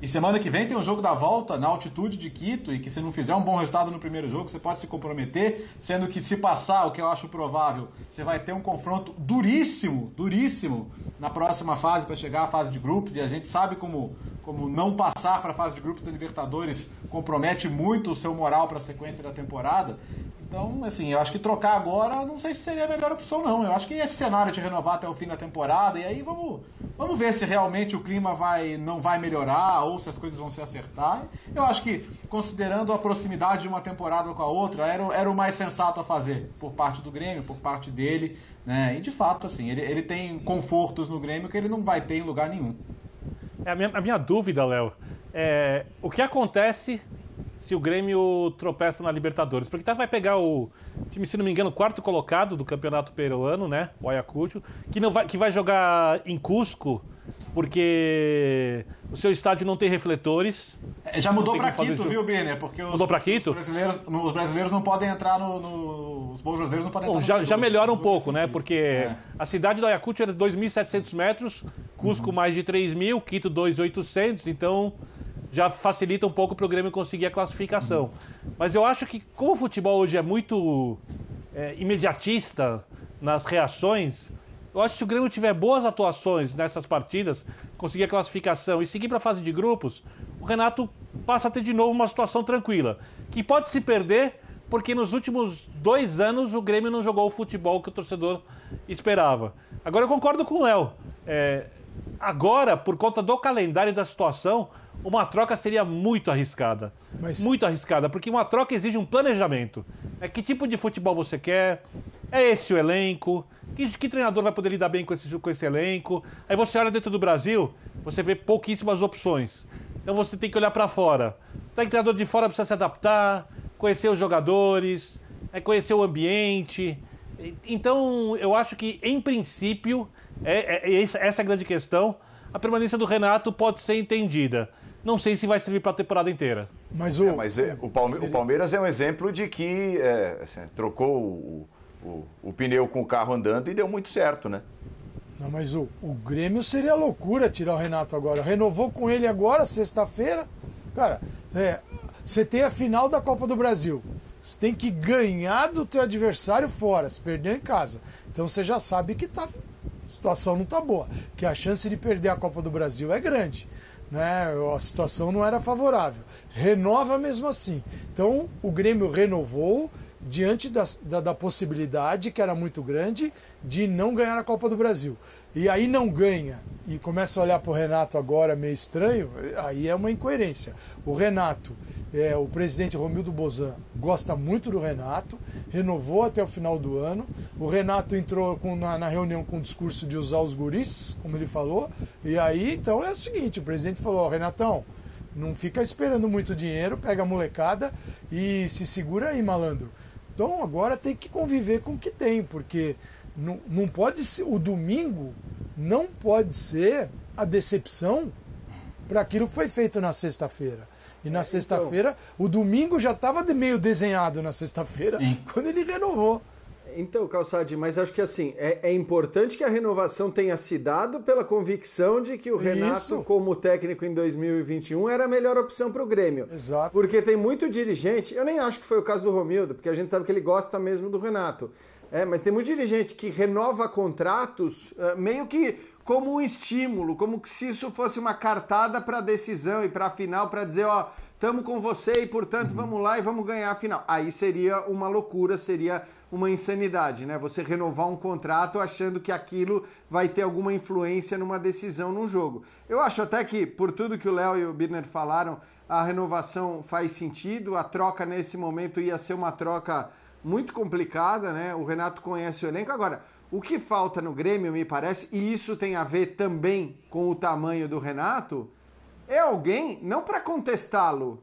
e semana que vem tem um jogo da volta na altitude de Quito e que se não fizer um bom resultado no primeiro jogo, você pode se comprometer, sendo que se passar, o que eu acho provável, você vai ter um confronto duríssimo, duríssimo na próxima fase para chegar à fase de grupos e a gente sabe como como não passar para a fase de grupos da Libertadores compromete muito o seu moral para a sequência da temporada. Então, assim, eu acho que trocar agora não sei se seria a melhor opção, não. Eu acho que esse cenário de renovar até o fim da temporada, e aí vamos, vamos ver se realmente o clima vai, não vai melhorar ou se as coisas vão se acertar. Eu acho que, considerando a proximidade de uma temporada com a outra, era, era o mais sensato a fazer por parte do Grêmio, por parte dele. Né? E de fato, assim, ele, ele tem confortos no Grêmio que ele não vai ter em lugar nenhum. É a, minha, a minha dúvida, Léo, é o que acontece se o Grêmio tropeça na Libertadores. Porque tá, vai pegar o time, se não me engano, quarto colocado do campeonato peruano, né? O Ayacucho, que, não vai, que vai jogar em Cusco, porque o seu estádio não tem refletores. É, já mudou para Quito, viu, Birner? Porque os, mudou para Quito? Os brasileiros, os brasileiros não podem entrar no. no os bons brasileiros não podem Bom, entrar já, já melhora um pouco, né? Porque é. a cidade do Ayacucho é de 2.700 metros, Cusco uhum. mais de 3.000, Quito 2.800, então já facilita um pouco para o Grêmio conseguir a classificação. Mas eu acho que, como o futebol hoje é muito é, imediatista nas reações, eu acho que se o Grêmio tiver boas atuações nessas partidas, conseguir a classificação e seguir para a fase de grupos, o Renato passa a ter de novo uma situação tranquila. Que pode se perder porque nos últimos dois anos o Grêmio não jogou o futebol que o torcedor esperava. Agora eu concordo com o Léo. É, Agora, por conta do calendário e da situação, uma troca seria muito arriscada. Mas- Muito arriscada, porque uma troca exige um planejamento. É que tipo de futebol você quer? É esse o elenco? Que, que treinador vai poder lidar bem com esse, com esse elenco? Aí você olha dentro do Brasil, você vê pouquíssimas opções. Então você tem que olhar para fora. Então, o treinador de fora precisa se adaptar, conhecer os jogadores, é conhecer o ambiente. Então, eu acho que, em princípio, é, é- essa essa é a grande questão. A permanência do Renato pode ser entendida. Não sei se vai servir para a temporada inteira. Mas o, É, mas é, o, Palme- o Palmeiras é um exemplo de que é, assim, trocou o, o- o pneu com o carro andando e deu muito certo, né? Não, mas o, o Grêmio seria loucura tirar o Renato agora. Renovou com ele agora, sexta-feira. Cara, é, você tem a final da Copa do Brasil. Você tem que ganhar do teu adversário fora, se perder em casa. Então você já sabe que tá, situação não tá boa. Que a chance de perder a Copa do Brasil é grande. Né? A situação não era favorável. Renova mesmo assim. Então o Grêmio renovou diante das- da, da possibilidade, que era muito grande, de não ganhar a Copa do Brasil. E aí não ganha e começa a olhar para o Renato agora meio estranho, aí é uma incoerência. O Renato, é, o presidente Romildo Bozan, gosta muito do Renato, renovou até o final do ano. O Renato entrou com- na, na reunião com o discurso de usar os guris, como ele falou. E aí, então é o seguinte: o presidente falou, ó, Renatão, não fica esperando muito dinheiro, pega a molecada e se segura aí, malandro. Então agora tem que conviver com o que tem, porque não, não pode ser. O domingo não pode ser a decepção para aquilo que foi feito na sexta-feira. E na sexta-feira, o domingo já estava meio desenhado na sexta-feira, quando ele renovou. Então, Calçade, mas acho que assim, é, é importante que a renovação tenha se dado pela convicção de que o Renato, Isso. como técnico em 2021, era a melhor opção para o Grêmio. Exato. Porque tem muito dirigente, eu nem acho que foi o caso do Romildo, porque a gente sabe que ele gosta mesmo do Renato. É, mas tem muito dirigente que renova contratos eh, meio que como um estímulo, como que se isso fosse uma cartada para a decisão e para a final, para dizer, ó, estamos com você e, portanto, vamos lá e vamos ganhar a final. Aí seria uma loucura, seria uma insanidade, né? Você renovar um contrato achando que aquilo vai ter alguma influência numa decisão num jogo. Eu acho até que, por tudo que o Léo e o Birner falaram, a renovação faz sentido, a troca nesse momento ia ser uma troca muito complicada, né? O Renato conhece o elenco. Agora, o que falta no Grêmio, me parece, e isso tem a ver também com o tamanho do Renato, é alguém, não para contestá-lo,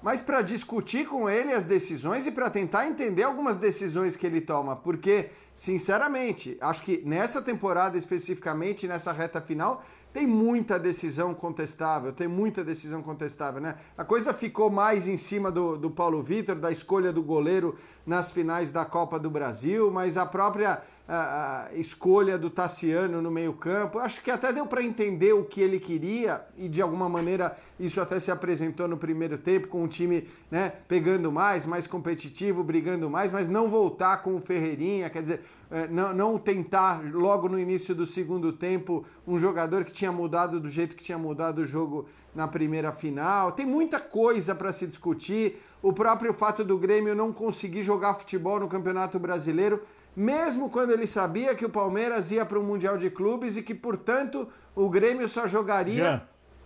mas para discutir com ele as decisões e para tentar entender algumas decisões que ele toma, porque, sinceramente, acho que nessa temporada especificamente, nessa reta final, tem muita decisão contestável, tem muita decisão contestável, né? A coisa ficou mais em cima do, do Paulo Vitor, da escolha do goleiro nas finais da Copa do Brasil, mas a própria a, a escolha do Tassiano no meio-campo, acho que até deu para entender o que ele queria e de alguma maneira isso até se apresentou no primeiro tempo com o time, né, pegando mais, mais competitivo, brigando mais, mas não voltar com o Ferreirinha, quer dizer, não, não tentar logo no início do segundo tempo um jogador que tinha mudado do jeito que tinha mudado o jogo na primeira final. Tem muita coisa para se discutir. O próprio fato do Grêmio não conseguir jogar futebol no Campeonato Brasileiro, mesmo quando ele sabia que o Palmeiras ia para o Mundial de Clubes e que, portanto, o Grêmio só jogaria Jean.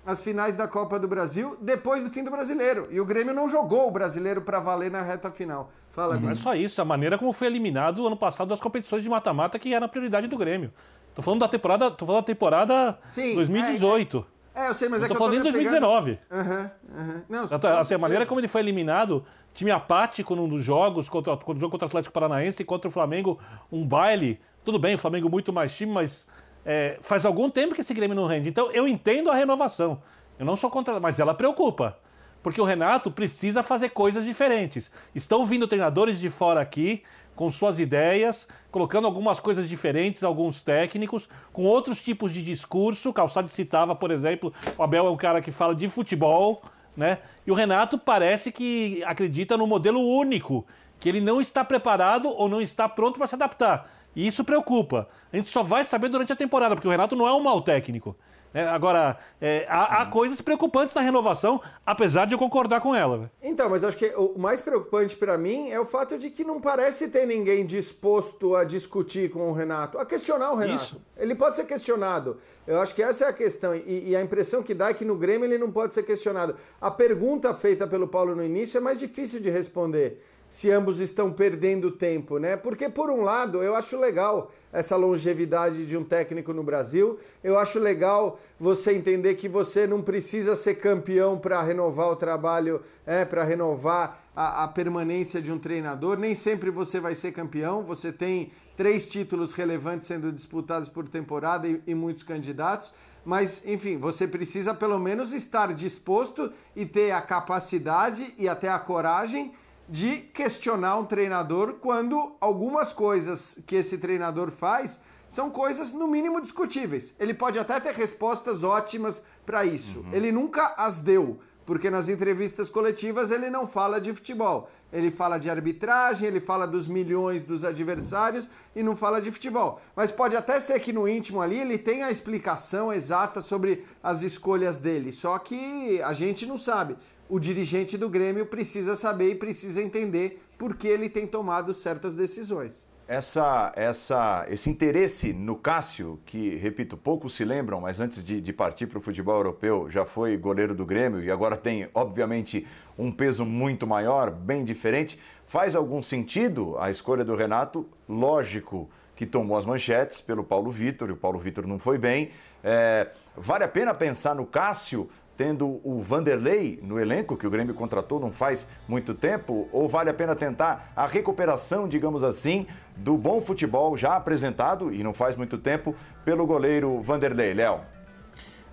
As finais da Copa do Brasil depois do fim do Brasileiro. E o Grêmio não jogou o Brasileiro para valer na reta final. Fala, Não é Bruno. só isso, a maneira como foi eliminado ano passado das competições de mata-mata, que era a prioridade do Grêmio. Tô falando da temporada, tô falando da temporada Sim, 2018. É, eu sei, mas Eu é tô que falando eu de tô pegando- 2019. Aham, aham. Não, Assim, com a maneira como ele foi eliminado, time apático num dos jogos, contra, contra o jogo contra o Atlético Paranaense e contra o Flamengo, um baile. Tudo bem, o Flamengo muito mais time, mas é, faz algum tempo que esse Grêmio não rende. Então eu entendo a renovação. Eu não sou contra, mas ela preocupa. Porque o Renato precisa fazer coisas diferentes. Estão vindo treinadores de fora aqui, com suas ideias, colocando algumas coisas diferentes, alguns técnicos, com outros tipos de discurso. Calçado citava, por exemplo, o Abel é um cara que fala de futebol, né? E o Renato parece que acredita no modelo único, que ele não está preparado ou não está pronto para se adaptar. E isso preocupa. A gente só vai saber durante a temporada, porque o Renato não é um mau técnico. É, agora, é, há, há, coisas preocupantes na renovação, apesar de eu concordar com ela. Então, mas acho que o mais preocupante para mim é o fato de que não parece ter ninguém disposto a discutir com o Renato, a questionar o Renato. Isso. Ele pode ser questionado. Eu acho que essa é a questão. E, e, a impressão que dá é que no Grêmio ele não pode ser questionado. A pergunta feita pelo Paulo no início é mais difícil de responder se ambos estão perdendo tempo, né? Porque, por um lado, eu acho legal essa longevidade de um técnico no Brasil, eu acho legal você entender que você não precisa ser campeão para renovar o trabalho, é, para renovar a, a, permanência de um treinador, nem sempre você vai ser campeão, você tem três títulos relevantes sendo disputados por temporada e, e muitos candidatos. Mas, enfim, você precisa pelo menos estar disposto e ter a capacidade e até a coragem de questionar um treinador quando algumas coisas que esse treinador faz são coisas no mínimo discutíveis. Ele pode até ter respostas ótimas para isso. Uhum. Ele nunca as deu, porque nas entrevistas coletivas ele não fala de futebol. Ele fala de arbitragem, ele fala dos milhões dos adversários e não fala de futebol. Mas pode até ser que no íntimo ali ele tenha a explicação exata sobre as escolhas dele, só que a gente não sabe o dirigente do Grêmio precisa saber e precisa entender por que ele tem tomado certas decisões. Essa, essa, esse interesse no Cássio, que, repito, poucos se lembram, mas antes de, de partir para o futebol europeu já foi goleiro do Grêmio e agora tem, obviamente, um peso muito maior, bem diferente. Faz algum sentido a escolha do Renato? Lógico que tomou as manchetes pelo Paulo Vitor, e o Paulo Vitor não foi bem. É, vale a pena pensar no Cássio tendo o Vanderlei no elenco, que o Grêmio contratou não faz muito tempo, ou vale a pena tentar a recuperação, digamos assim, do bom futebol já apresentado, e não faz muito tempo, pelo goleiro Vanderlei? Léo.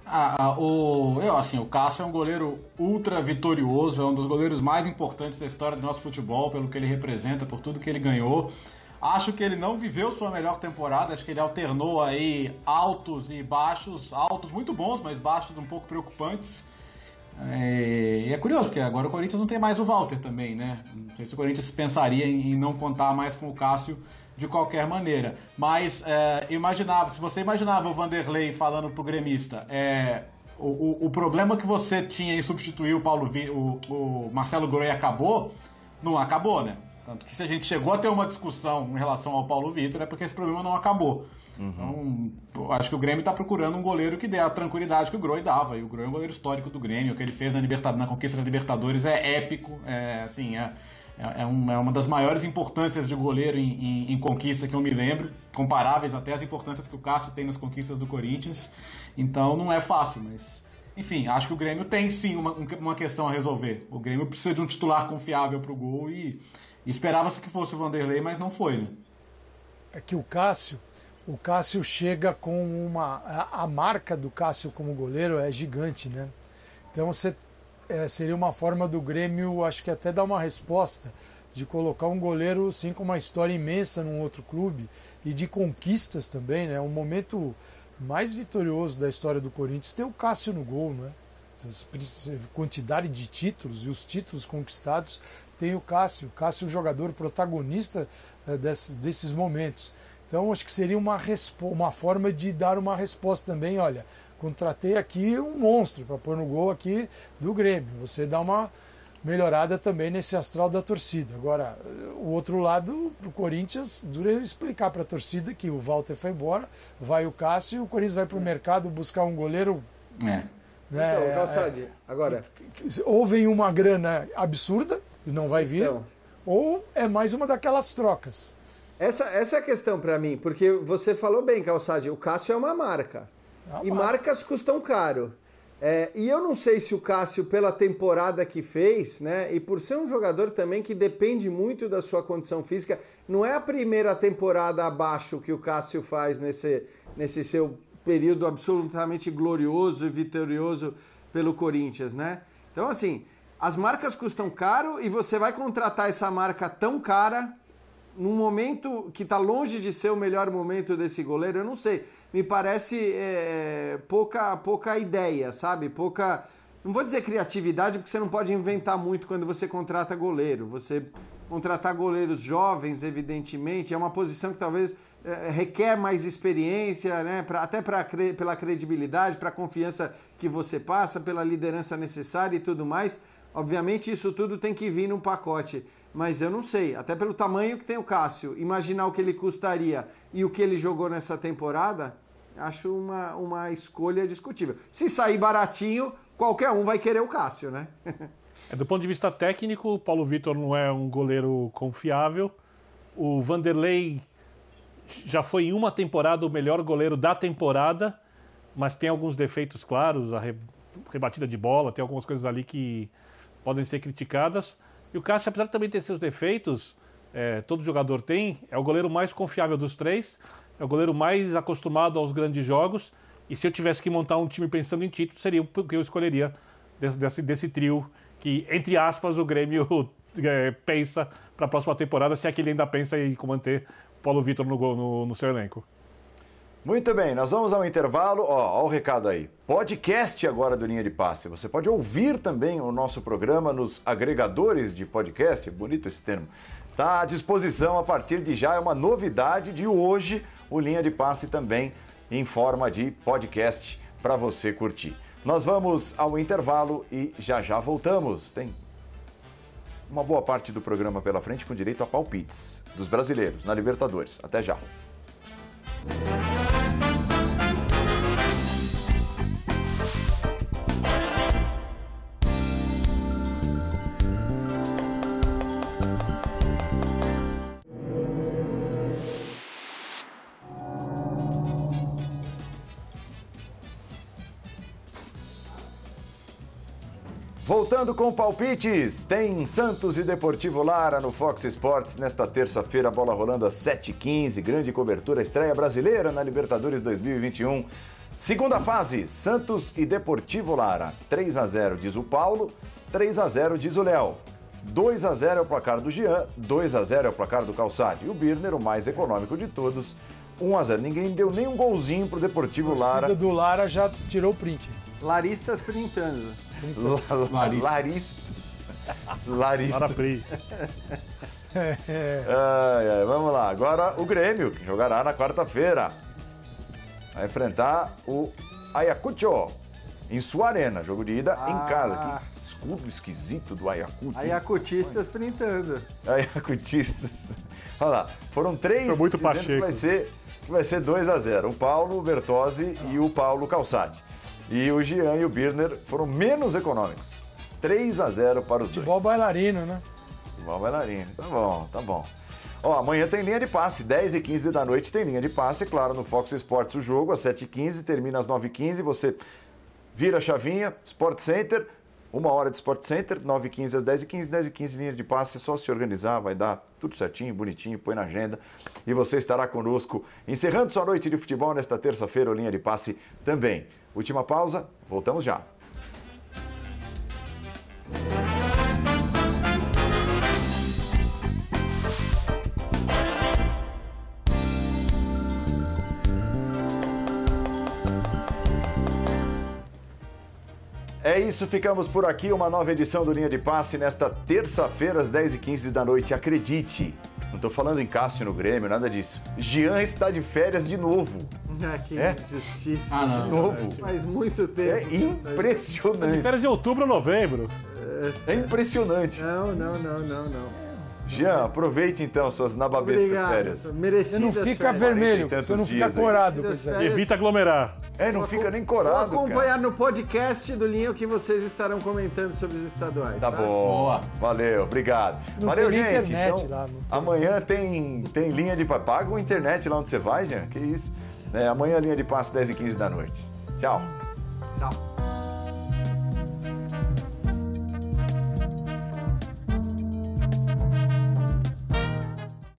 Ah, ah, o, eu, assim, o Cássio é um goleiro ultra vitorioso, é um dos goleiros mais importantes da história do nosso futebol, pelo que ele representa, por tudo que ele ganhou. Acho que ele não viveu sua melhor temporada, acho que ele alternou aí altos e baixos, altos muito bons, mas baixos um pouco preocupantes. É, e é curioso, porque agora o Corinthians não tem mais o Walter também, né? Não sei se o Corinthians pensaria em não contar mais com o Cássio de qualquer maneira. Mas é, imaginava, se você imaginava o Vanderlei falando pro gremista, é, o, o, o, problema que você tinha em substituir o Paulo o, o Marcelo Groi acabou, não acabou, né? Tanto que se a gente chegou a ter uma discussão em relação ao Paulo Vitor, é porque esse problema não acabou. Uhum. Então, acho que o Grêmio está procurando um goleiro que dê a tranquilidade que o Groi dava. E o Groi é um goleiro histórico do Grêmio. O que ele fez na, Libertad na conquista da Libertadores é épico. É, assim, é, é, é, um, é uma das maiores importâncias de goleiro em, em, em, conquista que eu me lembro. Comparáveis até às importâncias que o Cássio tem nas conquistas do Corinthians. Então não é fácil, mas... Enfim, acho que o Grêmio tem sim uma, uma questão a resolver. O Grêmio precisa de um titular confiável para o gol e Esperava-se que fosse o Vanderlei, mas não foi, né? É que o Cássio, o Cássio chega com uma. A, marca do Cássio como goleiro é gigante, né? Então você, é, seria uma forma do Grêmio, acho que até dar uma resposta, de colocar um goleiro assim com uma história imensa num outro clube e de conquistas também, né? Um momento mais vitorioso da história do Corinthians tem o Cássio no gol, né? Quantidade de títulos e os títulos conquistados tem o Cássio. O Cássio jogador protagonista é, desse, desses momentos. Então, acho que seria uma, uma forma de dar uma resposta também. Olha, contratei aqui um monstro para pôr no gol aqui do Grêmio. Você dá uma melhorada também nesse astral da torcida. Agora, o outro lado, para o Corinthians, dura explicar para a torcida que o Walter foi embora, vai o Cássio e o Corinthians vai para o mercado buscar um goleiro. É. Né, então, Calçade, é, agora. Ou vem uma grana absurda, e não vai vir, então, ou é mais uma daquelas trocas. Essa, essa é a questão para mim, porque você falou bem, Calçade, o Cássio é uma marca. É uma e marca. marcas custam caro. É, e eu não sei se o Cássio, pela temporada que fez, né, e por ser um jogador também que depende muito da sua condição física, não é a primeira temporada abaixo que o Cássio faz nesse, nesse seu período absolutamente glorioso e vitorioso pelo Corinthians, né? Então, assim, as marcas custam caro e você vai contratar essa marca tão cara num momento que está longe de ser o melhor momento desse goleiro, eu não sei. Me parece é, pouca, pouca ideia, sabe? Pouca. Não vou dizer criatividade, porque você não pode inventar muito quando você contrata goleiro. Você contratar goleiros jovens, evidentemente, é uma posição que talvez é, requer mais experiência, né? Pra, até pra, pela credibilidade, para a confiança que você passa, pela liderança necessária e tudo mais. Obviamente, isso tudo tem que vir num pacote. Mas eu não sei, até pelo tamanho que tem o Cássio, imaginar o que ele custaria e o que ele jogou nessa temporada, acho uma, uma escolha discutível. Se sair baratinho, qualquer um vai querer o Cássio, né? é, do ponto de vista técnico, o Paulo Vitor não é um goleiro confiável. O Vanderlei já foi em uma temporada o melhor goleiro da temporada, mas tem alguns defeitos claros, a rebatida de bola, tem algumas coisas ali que podem ser criticadas. E o Cássio, apesar de também ter seus defeitos, é, todo jogador tem, é o goleiro mais confiável dos três, é o goleiro mais acostumado aos grandes jogos. E se eu tivesse que montar um time pensando em título, seria o que eu escolheria desse, desse, desse trio que, entre aspas, o Grêmio é, pensa para a próxima temporada, se é que ele ainda pensa em manter Paulo Vitor no, no, no seu elenco. Muito bem, nós vamos ao intervalo. Ó, ó, o recado aí. Podcast agora do Linha de Passe. Você pode ouvir também o nosso programa nos agregadores de podcast. Bonito esse termo. Está à disposição a partir de já. É uma novidade de hoje. O Linha de Passe também em forma de podcast para você curtir. Nós vamos ao intervalo e já já voltamos. Tem uma boa parte do programa pela frente com direito a palpites dos brasileiros na Libertadores. Até já. Voltando com palpites, tem Santos e Deportivo Lara no Fox Sports nesta terça-feira, bola rolando às 7h15, grande cobertura, estreia brasileira na Libertadores 2021. Segunda fase, Santos e Deportivo Lara, 3 a 0 diz o Paulo, 3 a 0 diz o Léo. 2 a 0 é o placar do Jean, 2 a 0 é o placar do Calçade. E o Birner, o mais econômico de todos, 1 a 0. Ninguém deu nem um golzinho pro Deportivo Lara. O do Lara já tirou o print. Laristas printando. Laristas. Laristas. Laristas. Parabéns. ai, ai, vamos lá. Agora o Grêmio, que jogará na quarta-feira. Vai enfrentar o Ayacucho em sua arena. Jogo de ida ah. em casa. Que escudo esquisito do Ayacucho. Ayacutistas printando. Ayacutistas. Olha lá, foram três. Sou muito pacheco. Vai ser, vai ser 2 a 0 O Paulo Bertozzi e o Paulo Calçade. E o Jean e o Birner foram menos econômicos. 3 a 0 para os Futebol dois. bailarino, né? Futebol bailarino. Tá bom, tá bom. Ó, amanhã tem linha de passe, 10 e 15 da noite tem linha de passe, claro, no Fox Sports o jogo, às 7 e 15 termina às 9 e 15 você vira a chavinha, Sport Center, uma hora de Sport Center, 9 e 15 às 10 e 15 10 e 15 linha de passe, é só se organizar, vai dar tudo certinho, bonitinho, põe na agenda e você estará conosco, encerrando sua noite de futebol nesta terça-feira, linha de passe também. Última pausa, voltamos já. É isso, ficamos por aqui. Uma nova edição do Linha de Passe nesta terça-feira, às 10h15 da noite. Acredite, não estou falando em Cássio no Grêmio, nada disso. Jean está de férias de novo. Ah, que é? injustiça. Ah, não, de novo. Faz muito tempo. É impressionante. De férias de outubro ou novembro. É, é impressionante. Não, não, não, não, não. Jean, aproveite então suas nababescas Obrigado, férias. Merecidas Você não fica férias. vermelho, você não fica corado. Evita aglomerar. É, não fica nem corado. Vou acompanhar cara. no podcast do Linha o que vocês estarão comentando sobre os estaduais. Tá, tá? bom. Boa. Valeu, obrigado. Não Valeu, tem gente. Internet então, lá, amanhã tem, tem linha de paga a internet lá onde você vai, Jean. Que isso. É, amanhã linha de passe 10 e 15 da noite. Tchau. Tchau.